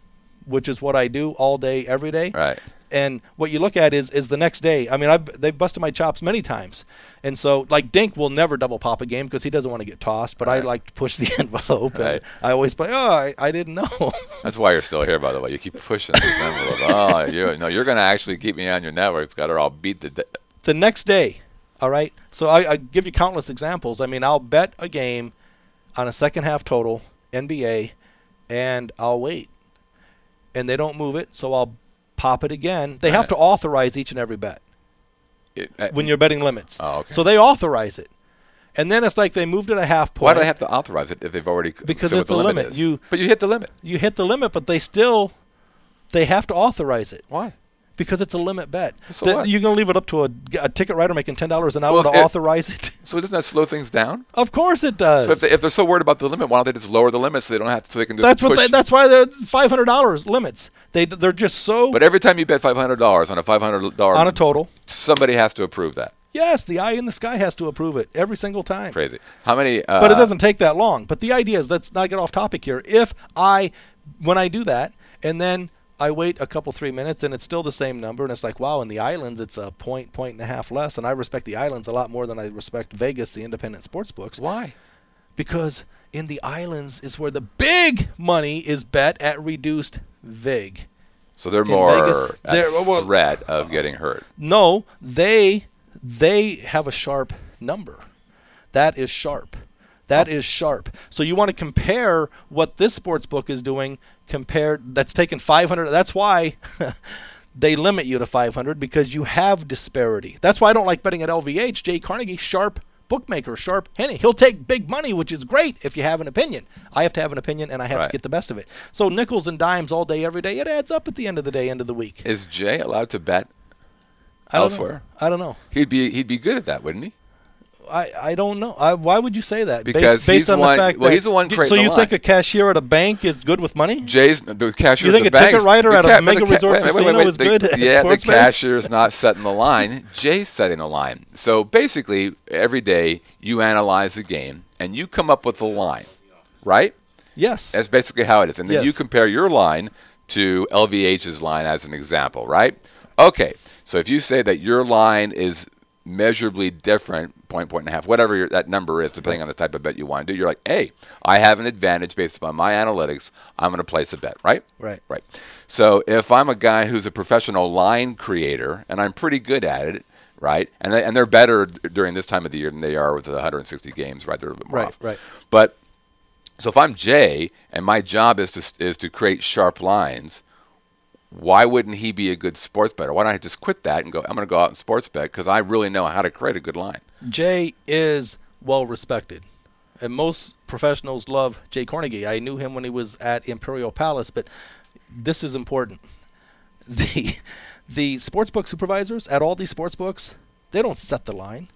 which is what I do all day, every day. right. And what you look at is is the next day. I mean, I've, they've busted my chops many times, and so like Dink will never double pop a game because he doesn't want to get tossed. But I like to push the envelope, and Right. I always play. Oh, I, I didn't know. That's why you're still here, by the way. You keep pushing this envelope. oh, you no, you're going to actually keep me on your network. It's got her all beat the. De- the next day, all right. So I, I give you countless examples. I mean, I'll bet a game on a second half total NBA, and I'll wait, and they don't move it, so I'll pop it again. They have to authorize each and every bet it- uh, when you're betting limits. Oh, okay. So they authorize it, and then it's like they moved it a half point. why do they have to authorize it if they've already Because it's the a limit. limit. You- but you hit the limit. You hit the limit, but they still they have to authorize it. Why? Because it's a limit bet. So? You're going to leave it up to a, a ticket writer making ten dollars an hour Well, to it- authorize it. So doesn't that slow things down? of course it does. So if, they, they're so worried about the limit, why don't they just lower the limit so they don't have to, so they can just that's what. push? They, that's why they're five hundred dollars limits. They they're just so but every time you bet five hundred dollars on a five hundred dollar, on a total. somebody has to approve that. Yes, the eye in the sky has to approve it every single time. Crazy. How many? Uh, But it doesn't take that long. But the idea is, let's not get off topic here. If I, when I do that, and then I wait a couple three minutes, and it's still the same number, and it's like, wow, in the islands it's a point, point and a half less, and I respect the islands a lot more than I respect Vegas, the independent sports books, Why? because in the islands is where the big money is bet at reduced vig. So they're In more Vegas, at they're- well- threat of getting hurt. No, they they have a sharp number. That is sharp. That is sharp. So you want to compare what this sports book is doing compared that's taken 500 that's why they limit you to 500 because you have disparity. That's why I don't like betting at LVH. Jay Kornegay sharp bookmaker, sharp Henny. He'll take big money, which is great if you have an opinion. I have to have an opinion and I have Right. to get the best of it. So nickels and dimes all day every day, it adds up at the end of the day, end of the week. Is Jay allowed to bet? I don't know. elsewhere? I don't know. He'd be he'd be good at that, wouldn't he? I, I don't know. I, why would you say that? Because based, based he's on one- the fact well, that he's the one creating So the you think line. a cashier at a bank is good with money? Jay's the cashier. You think at the a ticket writer the at a mega ca- resort wait, wait, wait, casino wait, is the- good at Yeah, the cashier is not setting the line. Jay's setting the line. So basically, every day you analyze the game and you come up with a line, right? Yes. That's basically how it is. And then Yes. you compare your line to LVH's line as an example, right? Okay. So if you say that your line is measurably different, point, point and a half, whatever your, that number is, depending on the type of bet you want to do, you're like, hey, I have an advantage based upon my analytics. I'm going to place a bet, right? Right. Right. So if I'm a guy who's a professional line creator and I'm pretty good at it, right? And they, and they're better during this time of the year than they are with the 160 games, right? They're a little bit more Right, off. right. But so if I'm Jay and my job is to is to create sharp lines, why wouldn't he be a good sports better? Why don't I just quit that and go? I'm going to go out and sports bet because I really know how to create a good line. Jay is well respected. And most professionals love Jay Kornegay. I knew him when he was at Imperial Palace, but this is important. The the sportsbook supervisors at all these sportsbooks, they don't set the line.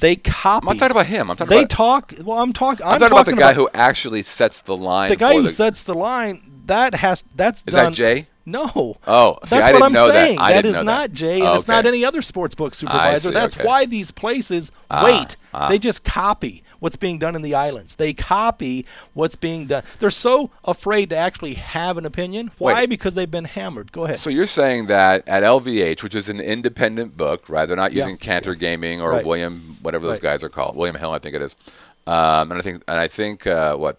They copy. I'm not talking about him. I'm talking they about talk. Well, I'm talking. I'm, I'm talking about the guy who actually sets the line. the guy who the, sets the line. That has that's Is done. that Jay? No. Oh, that's see, I what didn't I'm know that. saying. That is not that. Jay, and it's not any other sports book supervisor. see, That's okay. why these places Ah, wait. ah. They just copy what's being done in the islands. They copy what's being done. They're so afraid to actually have an opinion. Why? Wait. Because they've been hammered. Go ahead. So you're saying that at LVH, which is an independent book, right? They're not Yeah. using Cantor Gaming or Right. William, whatever those Right. guys are called, William Hill, I think it is. Um, and I think, and I think uh, what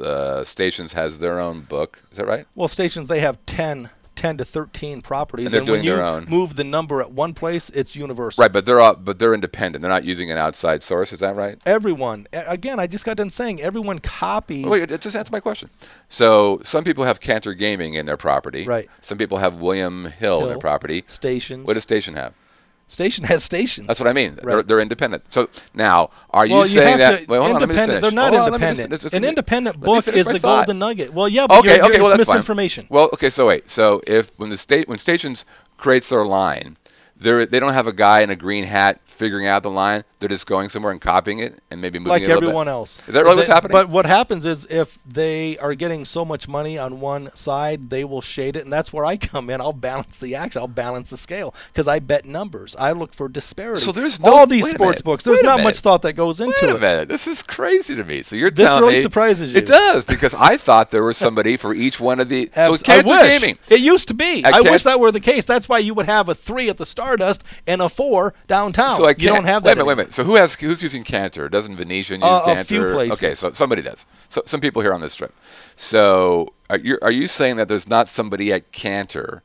uh, Stations has their own book. Is that right? well, stations they have 10, 10 to thirteen properties, And they're when doing you their own. move the number at one place, it's universal. Right, but they're all, but they're independent. They're not using an outside source. Is that right? Everyone. Again, I just got done saying everyone copies. Wait, it- just answer my question. So some people have Cantor Gaming in their property. Right. Some people have William Hill, in their property. stations. What does Station have? Station has stations. That's what I mean. They're, they're independent. So now, are you well, saying have that? to- wait, hold on, let me finish. They're not Hold on, let me just- independent. let's just- An independent book is the thought. golden nugget. Well, yeah, but Okay, you're, you're, well it's that's fine. misinformation. Well, okay, so wait. So if when the state when stations creates their line, they they don't have a guy in a green hat figuring out the line. They're just going somewhere and copying it and maybe moving like it everyone else. Is that really what's happening? But what happens is if they are getting so much money on one side, they will shade it, and that's where I come in. I'll balance the action. I'll balance the scale because I bet numbers. I look for disparity. So there's no- all these sports minute. books. There's not minute. much thought that goes into Wait a it. minute. This is crazy to me. So you're This telling really me surprises you. It does because I thought there was somebody for each one of the. so Abs- I wish. Gaming. It used to be. I I, wish that were the case. That's why you would have a three at the Stardust and a four downtown. So I can't. you don't have wait that. a minute. Wait a minute. So who has who's using Cantor? Doesn't Venetian use Uh, a Cantor? few places. Okay, so somebody does. So some people here on this trip. So are you are you saying that there's not somebody at Cantor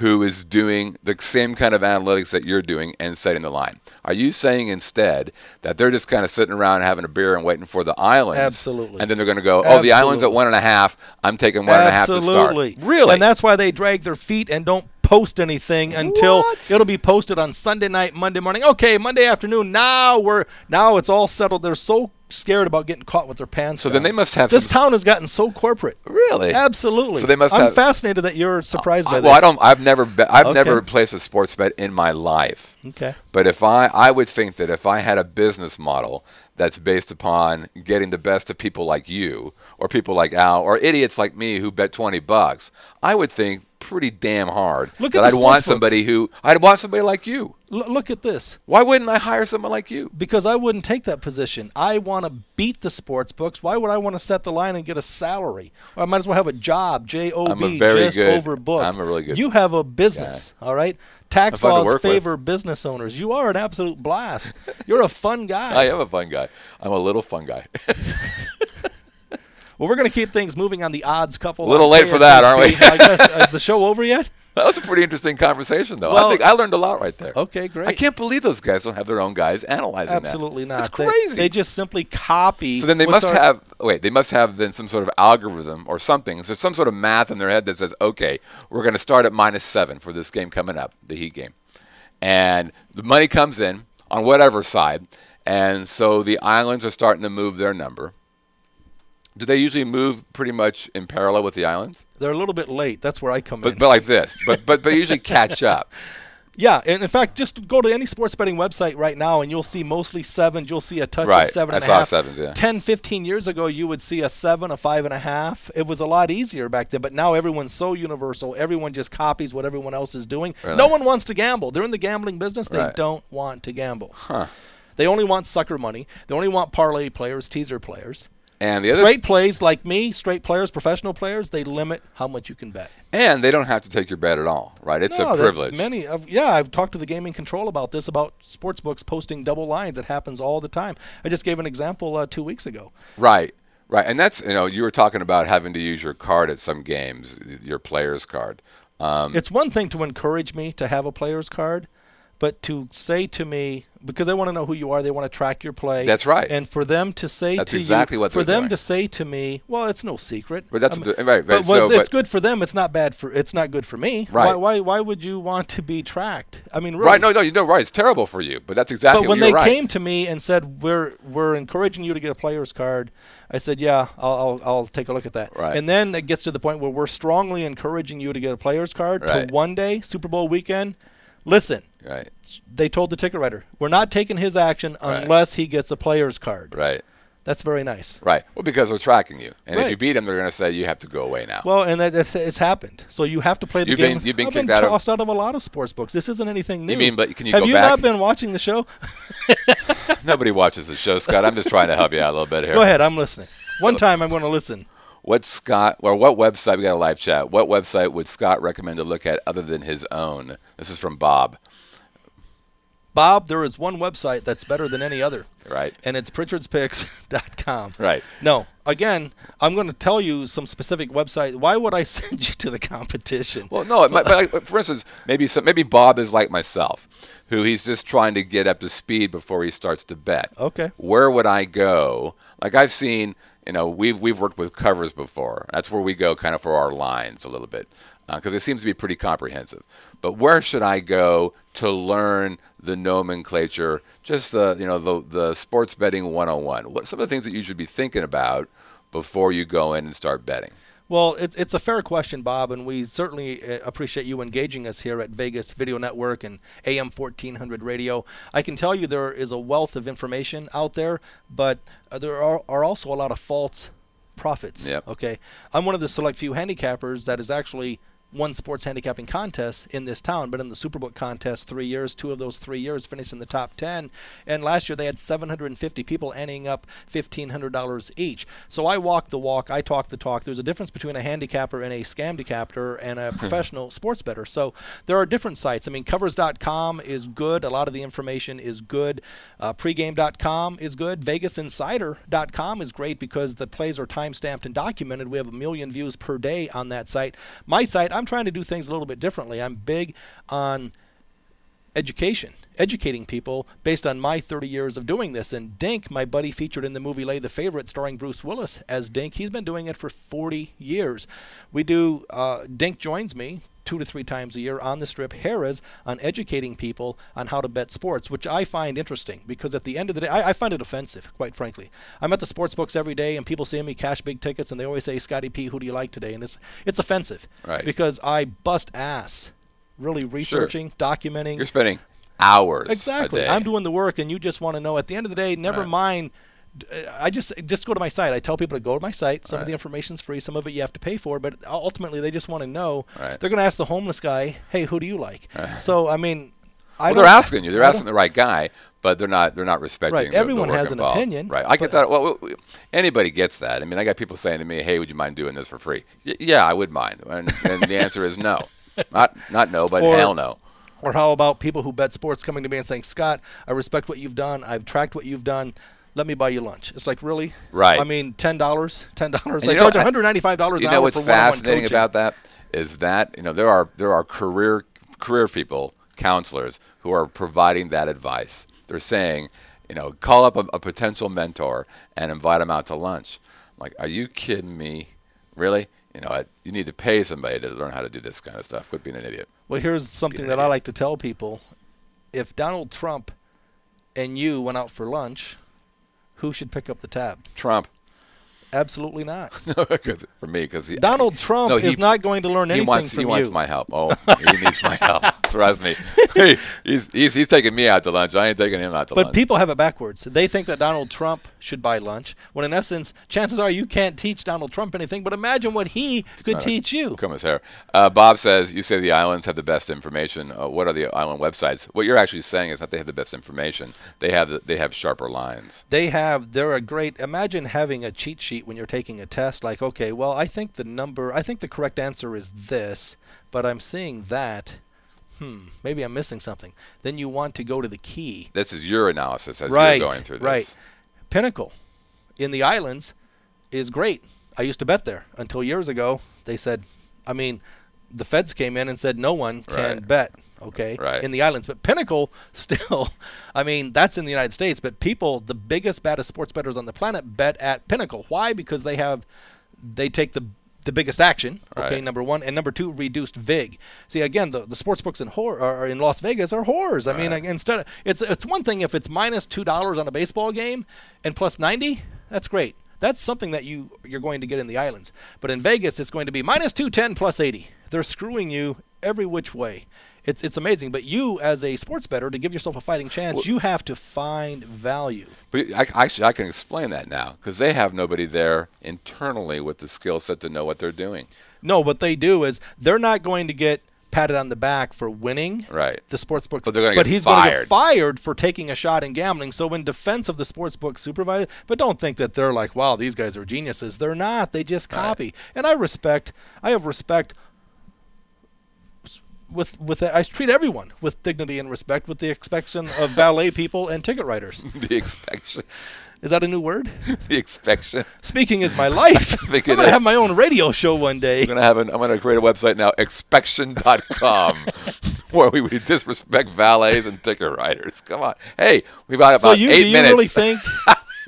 who is doing the same kind of analytics that you're doing and setting the line? Are you saying instead that they're just kind of sitting around having a beer and waiting for the islands? Absolutely. And then they're going to go, oh, the island's at one and a half. I'm taking one and a half to start. Absolutely. Really? And that's why they drag their feet and don't post anything until What? it'll be posted on Sunday night, Monday morning. Okay, Monday afternoon. Now we're now it's all settled. They're so scared about getting caught with their pants. So then they must have This some- town has gotten so corporate. Really? Absolutely. So they must I'm have- fascinated that you're surprised uh, by I- this. well, I don't. I've never. Be, I've never placed a sports bet in my life. Okay. But if I, I would think that if I had a business model that's based upon getting the best of people like you, or people like Al, or idiots like me who bet twenty bucks, I would think pretty damn hard Look at that I'd want somebody who I'd want somebody like you. L- look at this. Why wouldn't I hire someone like you? Because I wouldn't take that position. I want to beat the sports books. Why would I want to set the line and get a salary? Or I might as well have a job. J O B. Just good- over book. I'm a really good You have a business. All right. Tax laws work with. favor business owners. You are an absolute blast. You're a fun guy. I am a fun guy. I'm a little fun guy. Well, we're going to keep things moving on the odds couple. A little late for that, aren't we? I guess, is the show over yet? that was a pretty interesting conversation, though. Well- I think I learned a lot right there. Okay, great. I can't believe those guys don't have their own guys analyzing that. Absolutely not. It's crazy. They, just simply copy. So then they must have wait, they must have then some sort of algorithm or something. So some sort of math in their head that says, okay, we're going to start at minus seven for this game coming up, the Heat game, and the money comes in on whatever side, and so the islands are starting to move their number. Do they usually move pretty much in parallel with the islands? They're a little bit late. That's where I come But in. but like this, but but but usually catch up. Yeah, and in fact, just go to any sports betting website right now, and you'll see mostly sevens. You'll see a touch Right, of seven I and a saw half. sevens, yeah. 10, 15 years ago, you would see a seven, a five and a half. It was a lot easier back then, but now everyone's so universal. Everyone just copies what everyone else is doing. Really? No one wants to gamble. They're in the gambling business. They Right. don't want to gamble. Huh. They only want sucker money. They only want parlay players, teaser players. And the other Straight plays like me, straight players, professional players, they limit how much you can bet. and they don't have to take your bet at all, right? It's No, a privilege. Many of yeah, I've talked to the gaming control about this about sports books posting double lines. It happens all the time. I just gave an example uh, two weeks ago. Right, right, and that's you know you were talking about having to use your card at some games, your player's card. Um, It's one thing to encourage me to have a player's card, but to say to me because they want to know who you are, they want to track your play. That's right. And for them to say That's to exactly you, what for them doing. to say to me, well, it's no secret. But that's I mean, the- right, right, But so, it's but- good for them. It's not bad for. It's not good for me. Right. Why? Why? Why would you want to be tracked? I mean, really. right? No, no, you know, right? It's terrible for you, but that's exactly. But when they right. came to me and said we're we're encouraging you to get a player's card, I said yeah, I'll I'll, I'll take a look at that. Right. And then it gets to the point where we're strongly encouraging you to get a player's card Right. to one day Super Bowl weekend. Listen, right, they told the ticket writer we're not taking his action Right. unless he gets a player's card. right, That's very nice. right. Well, because they're tracking you, and if you beat them, they're going to say you have to go away now. Well, and that it's, it's happened. So you have to play the You've game. been- you've been I've kicked been out of- tossed out of a lot of sports books. This isn't anything new. You mean, but can you have you back? not been watching the show? Nobody watches the show, Scott. I'm just trying to help you out a little bit here. Go ahead, I'm listening. One time I'm going to listen. What Scott or what website? We got a live chat. What website would Scott recommend to look at other than his own? This is from Bob. Bob, there is one website that's better than any other, Right. and it's pritchardspicks.com. Right. No, again, I'm going to tell you some specific website. Why would I send you to the competition? Well, no. Might, like, for instance, maybe some, maybe Bob is like myself, who he's just trying to get up to speed before he starts to bet. Okay. Where would I go? Like I've seen, you know, we've we've worked with covers before. That's where we go, kind of for our lines a little bit, because it seems to be pretty comprehensive. But where should I go to learn the nomenclature? Just the you know the the sports betting 101. What some of the things that you should be thinking about before you go in and start betting? Well, it, it's a fair question, Bob, and we certainly uh, appreciate you engaging us here at Vegas Video Network and AM 1400 Radio. I can tell you there is a wealth of information out there, but uh, there are, are also a lot of false prophets. Yep. Okay. I'm one of the select few handicappers that is actually won sports handicapping contests in this town, but in the Superbook contest three years, two of those three years finished in the top 10. And last year they had 750 people ending up $1,500 each. So I walk the walk, I talk the talk. There's a difference between a handicapper and a scam scamdicapper and a professional sports better. So there are different sites. I mean, covers.com is good. A lot of the information is good. Uh, pregame.com is good. VegasInsider.com is great because the plays are time stamped and documented. We have a million views per day on that site. My site, I'm trying to do things a little bit differently. I'm big on education, educating people based on my 30 years of doing this. And Dink, my buddy featured in the movie Lay the Favorite, starring Bruce Willis as Dink, he's been doing it for 40 years. We do, uh, Dink joins me two to three times a year on the strip. Harrah's on educating people on how to bet sports, which I find interesting because at the end of the day, I, I find it offensive, quite frankly. I'm at the sports books every day, and people see me cash big tickets, and they always say, "Scotty P, who do you like today?" And it's it's offensive, Right. Because I bust ass, really researching, documenting. You're spending hours. Exactly. I'm doing the work, and you just want to know. At the end of the day, never Right. mind. I just just go to my site. I tell people to go to my site. Some of Right. the information's free. Some of it you have to pay for. But ultimately, they just want to know. Right. They're going to ask the homeless guy, "Hey, who do you like?" So I mean, I Well, they're asking you. They're I asking the right guy, but they're not. They're not respecting. Right. the- the Everyone work has an opinion, Right. I get that. Well, anybody gets that. I mean, I got people saying to me, "Hey, would you mind doing this for free?" Y- yeah, I would mind. And, and the answer is no. Not not no, but Or- hell no. Or how about people who bet sports coming to me and saying, "Scott, I respect what you've done. I've tracked what you've done. Let me buy you lunch." It's like, really? Right. I mean, ten dollars, ten dollars. And I you know, charge 195 dollars You know what's fascinating about that is that you know there are there are career career people counselors who are providing that advice. They're saying, you know, call up a, a potential mentor and invite them out to lunch. I'm like, are you kidding me? Really? You know, I, you need to pay somebody to learn how to do this kind of stuff. Quit being an idiot. Well, here's something that I like to tell people: if Donald Trump and you went out for lunch, who should pick up the tab? Trump, Absolutely not. for me, because Donald Trump No, he- is not going to learn he anything wants from he wants my help. Oh, he needs my help. Trust me. He, he's, he's he's taking me out to lunch. I ain't taking him out to But lunch. But people have it backwards. They think that Donald Trump should buy lunch, when in essence, chances are you can't teach Donald Trump anything. But imagine what he could teach you. Come as hair. Uh, Bob says, you say the islands have the best information. Uh, what are the island websites? What you're actually saying is that they have the best information. They have the, they have sharper lines. They have. They're a great. Imagine having a cheat sheet when you're taking a test. Like, okay, well, I think the number. I think the correct answer is this, but I'm seeing that. Hmm. Maybe I'm missing something. Then you want to go to the key. This is your analysis as right. you're going through this. Right. Pinnacle, in the islands, is great. I used to bet there until years ago. They said, I mean, the feds came in and said no one can Right. bet. Okay, Right. in the islands, but Pinnacle still, I mean, that's in the United States. But people, the biggest, baddest sports bettors on the planet, bet at Pinnacle. Why? Because they have, they take the the biggest action. Okay, Right. number one, and number two, reduced vig. See, again, the, the sports books in whore are in Las Vegas are horrors. I mean, like, instead of it's it's one thing if it's minus two dollars on a baseball game and plus ninety, that's great. That's something that you you're going to get in the islands. But in Vegas, it's going to be minus two ten plus eighty. They're screwing you every which way. It's it's amazing. But you, as a sports bettor, to give yourself a fighting chance, Well- you have to find value. But I, actually, I can explain that now because they have nobody there internally with the skill set to know what they're doing. No, what they do is they're not going to get patted on the back for winning. Right. the sports books. But get he's gonna fired. get fired for taking a shot in gambling. So in defense of the sports book supervisor, but don't think that they're like, wow, these guys are geniuses. They're not. They just Right. copy. And I respect. I have respect. With with I treat everyone with dignity and respect, with the exception of ballet people and ticket writers. the expectation. Is that a new word? The expectation. Speaking is my life. I think I'm gonna is. have my own radio show one day. I'm gonna have an, I'm gonna create a website now, expection.com, where we would disrespect valets and ticket writers. Come on, hey, we've got about So you eight do you minutes. really think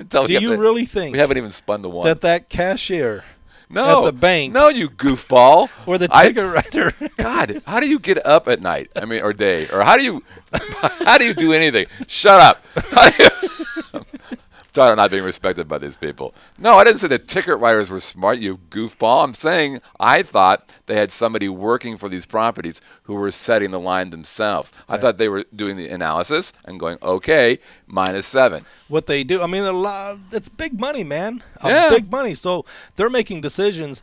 do you really think we haven't even spun the one? that that cashier no, at the bank No, you goofball. or the ticket writer God, how do you get up at night? I mean, or day, or how do you, how do you do anything? Shut up. How do you- Sorry, I'm not being respected by these people. No, I didn't say the ticket writers were smart, you goofball. I'm saying I thought they had somebody working for these properties who were setting the line themselves. I thought they were doing the analysis and going, okay, minus seven. what they do. I mean, a lot, it's big money, man. Yeah. Big money. So they're making decisions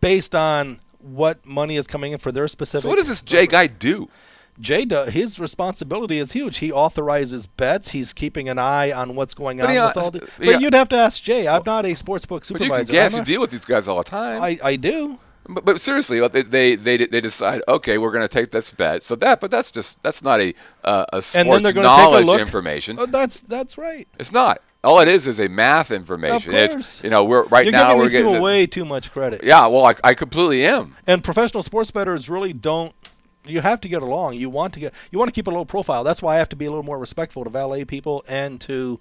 based on what money is coming in for their specific. So what does this J guy do? Jay his responsibility is huge. He authorizes bets. He's keeping an eye on what's going But on he, uh, with all the. But yeah. you'd have to ask Jay. I'm not a sportsbook supervisor. But you can guess I'm you a- deal with these guys all the time. I, I do. But, but seriously, they they they, they decide, okay, we're going to take this bet. So that, but that's just that's not a uh, a sports And then they're going to knowledge a information. Oh, that's that's right. It's not. All it is is a math information. It's you know we're right You're now we're getting way too much credit. yeah. Well, I, I completely am. And professional sports bettors really don't. You have to get along. You want to get. You want to keep a low profile. That's why I have to be a little more respectful to valet people and to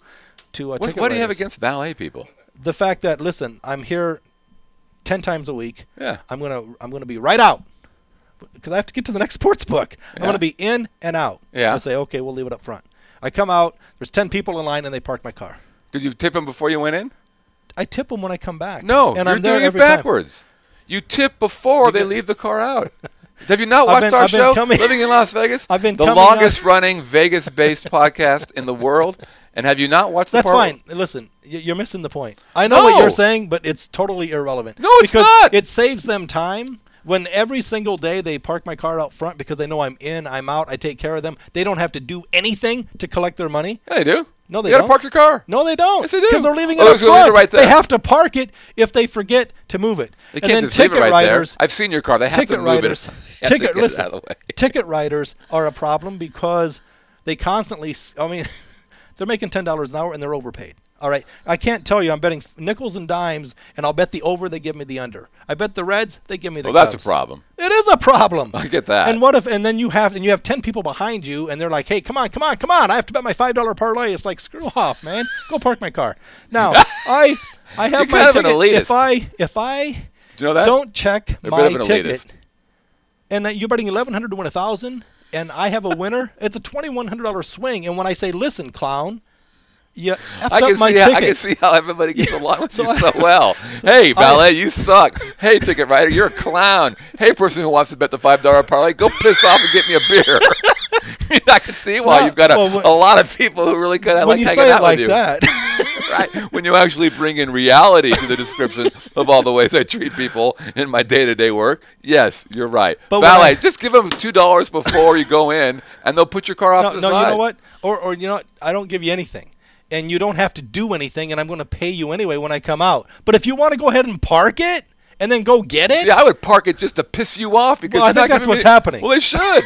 to. Uh, what do you have against valet people? the fact that listen? I'm here ten times a week. Yeah. I'm gonna I'm gonna be right out. because I have to get to the next sports book. I'm going to be in and out. Yeah. I say, okay, we'll leave it up front. I come out. There's ten people in line, and they park my car. Did you tip them before you went in? I tip them when I come back. No, and you're I'm doing it every time. backwards. You tip before they leave the car out. Have you not watched been- our show, coming- Living in Las Vegas? I've been the coming on- longest running Vegas-based podcast in the world. And have you not watched the That's fine. Listen, you're missing the point. I know what you're saying, but it's totally irrelevant. No, it's because not. It saves them time. When every single day they park my car out front because they know I'm in, I'm out, I take care of them. They don't have to do anything to collect their money. Yeah, they do. No, they you gotta don't. park your car. No, they don't. Yes, they do. Because they're leaving it Oh, up so leave it right there. They have to park it if they forget to move it. They and can't then just leave ticket it right writers, there. I've seen your car. They have ticket to move it. Ticket it listen, out of the way. ticket writers are a problem because they constantly. I mean, they're making ten dollars an hour and they're overpaid. All right, I can't tell you. I'm betting nickels and dimes, and I'll bet the over. They give me the under. I bet the Reds. They give me the. Well, that's a problem. It is a problem. I get that. And what if? And then you have, and you have ten people behind you, and they're like, "Hey, come on, come on, come on! I have to bet my five dollar parlay." It's like, screw off, man. Go park my car. Now, I, I have You're my kind of an ticket. elitist. If I, if I Do you know that? don't check They're my bit of an ticket, elitist. and you're betting eleven hundred to win a thousand, and I have a winner, it's a twenty one hundred dollar swing. And when I say, "Listen, clown," you effed I can up my see. How. I can see how everybody gets along with So you I- so well. Hey, valet, you suck. Hey, ticket writer, you're a clown. Hey, person who wants to bet the five dollar parlay, go piss off and get me a beer. I can see why you've got a, well, when- a lot of people who really kind of when like you hanging say out like with you. that, right? When you actually bring in reality to the description of all the ways I treat people in my day-to-day work, yes, you're right. But Valet, I- just give them two dollars before you go in, and they'll put your car off no, the no, side. No, you know what? Or, or you know what? I don't give you anything. And you don't have to do anything, and I'm going to pay you anyway when I come out. But if you want to go ahead and park it and then go get it, See, I would park it just to piss you off because Well, I think that's what's me- happening. Well, they should.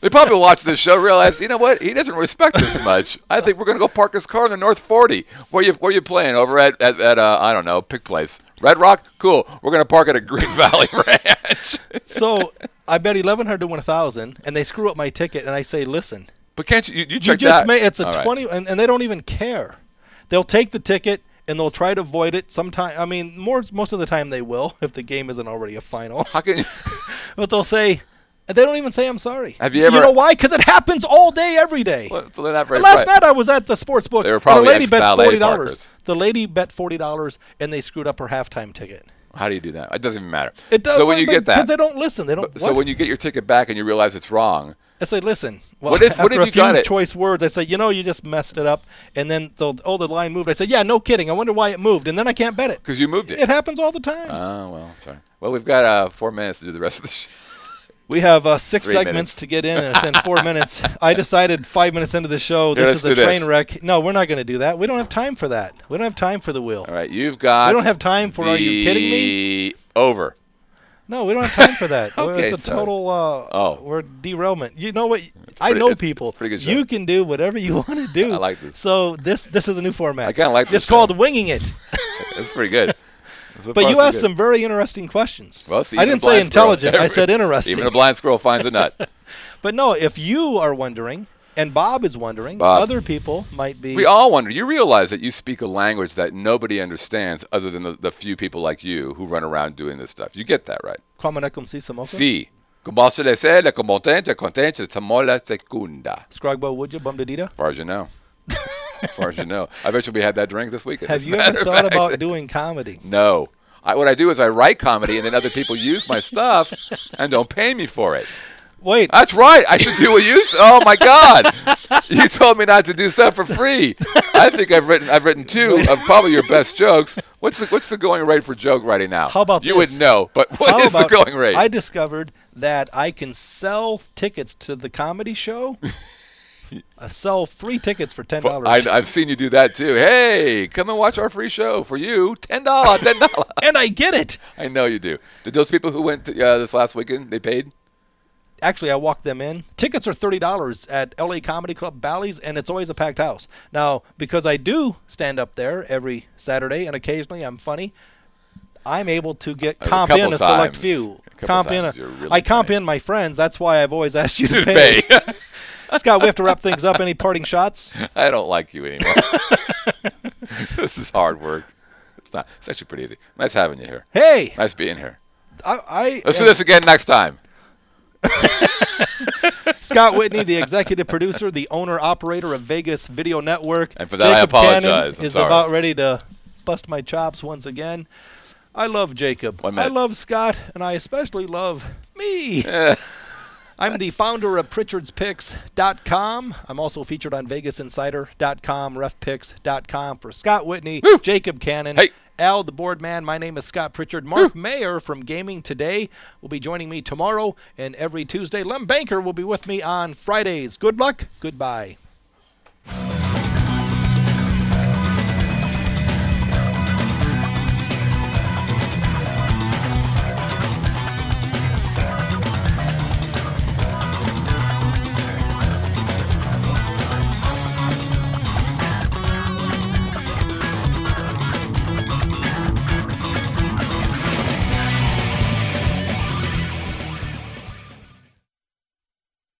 they probably watch this show, realize you know what? He doesn't respect us much. I think we're going to go park his car in the North 40. Where you where you playing? Over at at, at uh, I don't know, pick place. Red Rock, cool. We're going to park it at Green Valley Ranch. so I bet eleven hundred to a thousand, and they screw up my ticket, and I say, listen, but can't you? You, you you check just that. made it's a All right. twenty, and, and they don't even care. They'll take the ticket and they'll try to avoid it. Sometime, I mean, more most of the time they will if the game isn't already a final. How can you? but they'll say, they don't even say I'm sorry. Have you ever- You know why? Because it happens all day, every day. Well, so last night I was at the sports book. They were and probably a lady bet forty dollars. The lady bet forty dollars, and they screwed up her halftime ticket. How do you do that? It doesn't even matter. It does. So when you get that, because they don't listen. They don't. so when you get your ticket back and you realize it's wrong, I say, listen. Well, What if- what if a you few got it? choice words, I say, you know, you just messed it up, and then they'll, oh, the line moved. I say, yeah, no kidding. I wonder why it moved, and then I can't bet it. because you moved it. It happens all the time. Oh well, sorry. Well, we've got uh, four minutes to do the rest of the show. we have uh, six Three segments minutes. to get in, and within four minutes, I decided five minutes into the show, Here, this is a train this. wreck. No, we're not going to do that. We don't have time for that. We don't have time for the wheel. All right, you've got. We don't have time for. Are you kidding me? Over. No, we don't have time for that. Okay, it's a sorry. total. Uh, Oh. we're derailment. You know what? I know it's- people. it's pretty good show. You can do whatever you want to do. I like this. So this this is a new format. I kinda like this It's called show. winging it. That's pretty good. So But you asked some very interesting questions. Well, see, I didn't say intelligent. squirrel- I said interesting. Even a blind squirrel finds a nut. but no, if you are wondering, and Bob is wondering, Bob. other people might be. We all wonder. You realize that you speak a language that nobody understands, other than the, the few people like you who run around doing this stuff. You get that, right? Si. Como se le sé, le contente, contente, tamola secunda. Scrogbo would you bum dida? As far as you know. as far as you know. I bet you we had that drink this weekend. Have you ever thought fact. about doing comedy? No. I, what I do is I write comedy and then other people use my stuff and don't pay me for it. Wait, That's right. I should do what you. Oh my God! You told me not to do stuff for free. I think I've written. I've written two of probably your best jokes. What's the What's the going rate for joke writing now? How about you would know? But what how is the going rate? I discovered that I can sell tickets to the comedy show. I sell free tickets for ten dollars. I, I've seen you do that too. Hey, come and watch our free show for you. Ten dollar, ten dollar. and I get it. I know you do. Did those people who went to, uh, this last weekend? They paid. Actually, I walked them in. Tickets are thirty dollars at LA Comedy Club Bally's, and it's always a packed house. Now, because I do stand up there every Saturday, and occasionally I'm funny, I'm able to get A comp in a select times. few. A Comp in. A, really I comp funny. in my friends. That's why I've always asked you to To pay. pay. Scott, we have to wrap things up. Any parting shots? I don't like you anymore. this is hard work. It's not. It's actually pretty easy. Nice having you here. Hey, Nice being here. I, I Let's do this again next time. Scott Whitney, the executive producer, the owner operator of Vegas Video Network. And for that, I Jacob Cannon apologize. I'm is sorry. about ready to bust my chops once again. I love Jacob. I love Scott, and I especially love me. Eh. I'm the founder of Pritchard'sPicks.com. I'm also featured on VegasInsider.com, RefPicks.com. For Scott Whitney, Jacob Cannon, Hey. Al, the board man, my name is Scott Pritchard. Mark hmm. Mayer from Gaming Today will be joining me tomorrow and every Tuesday. Lem Banker will be with me on Fridays. Good luck. Goodbye.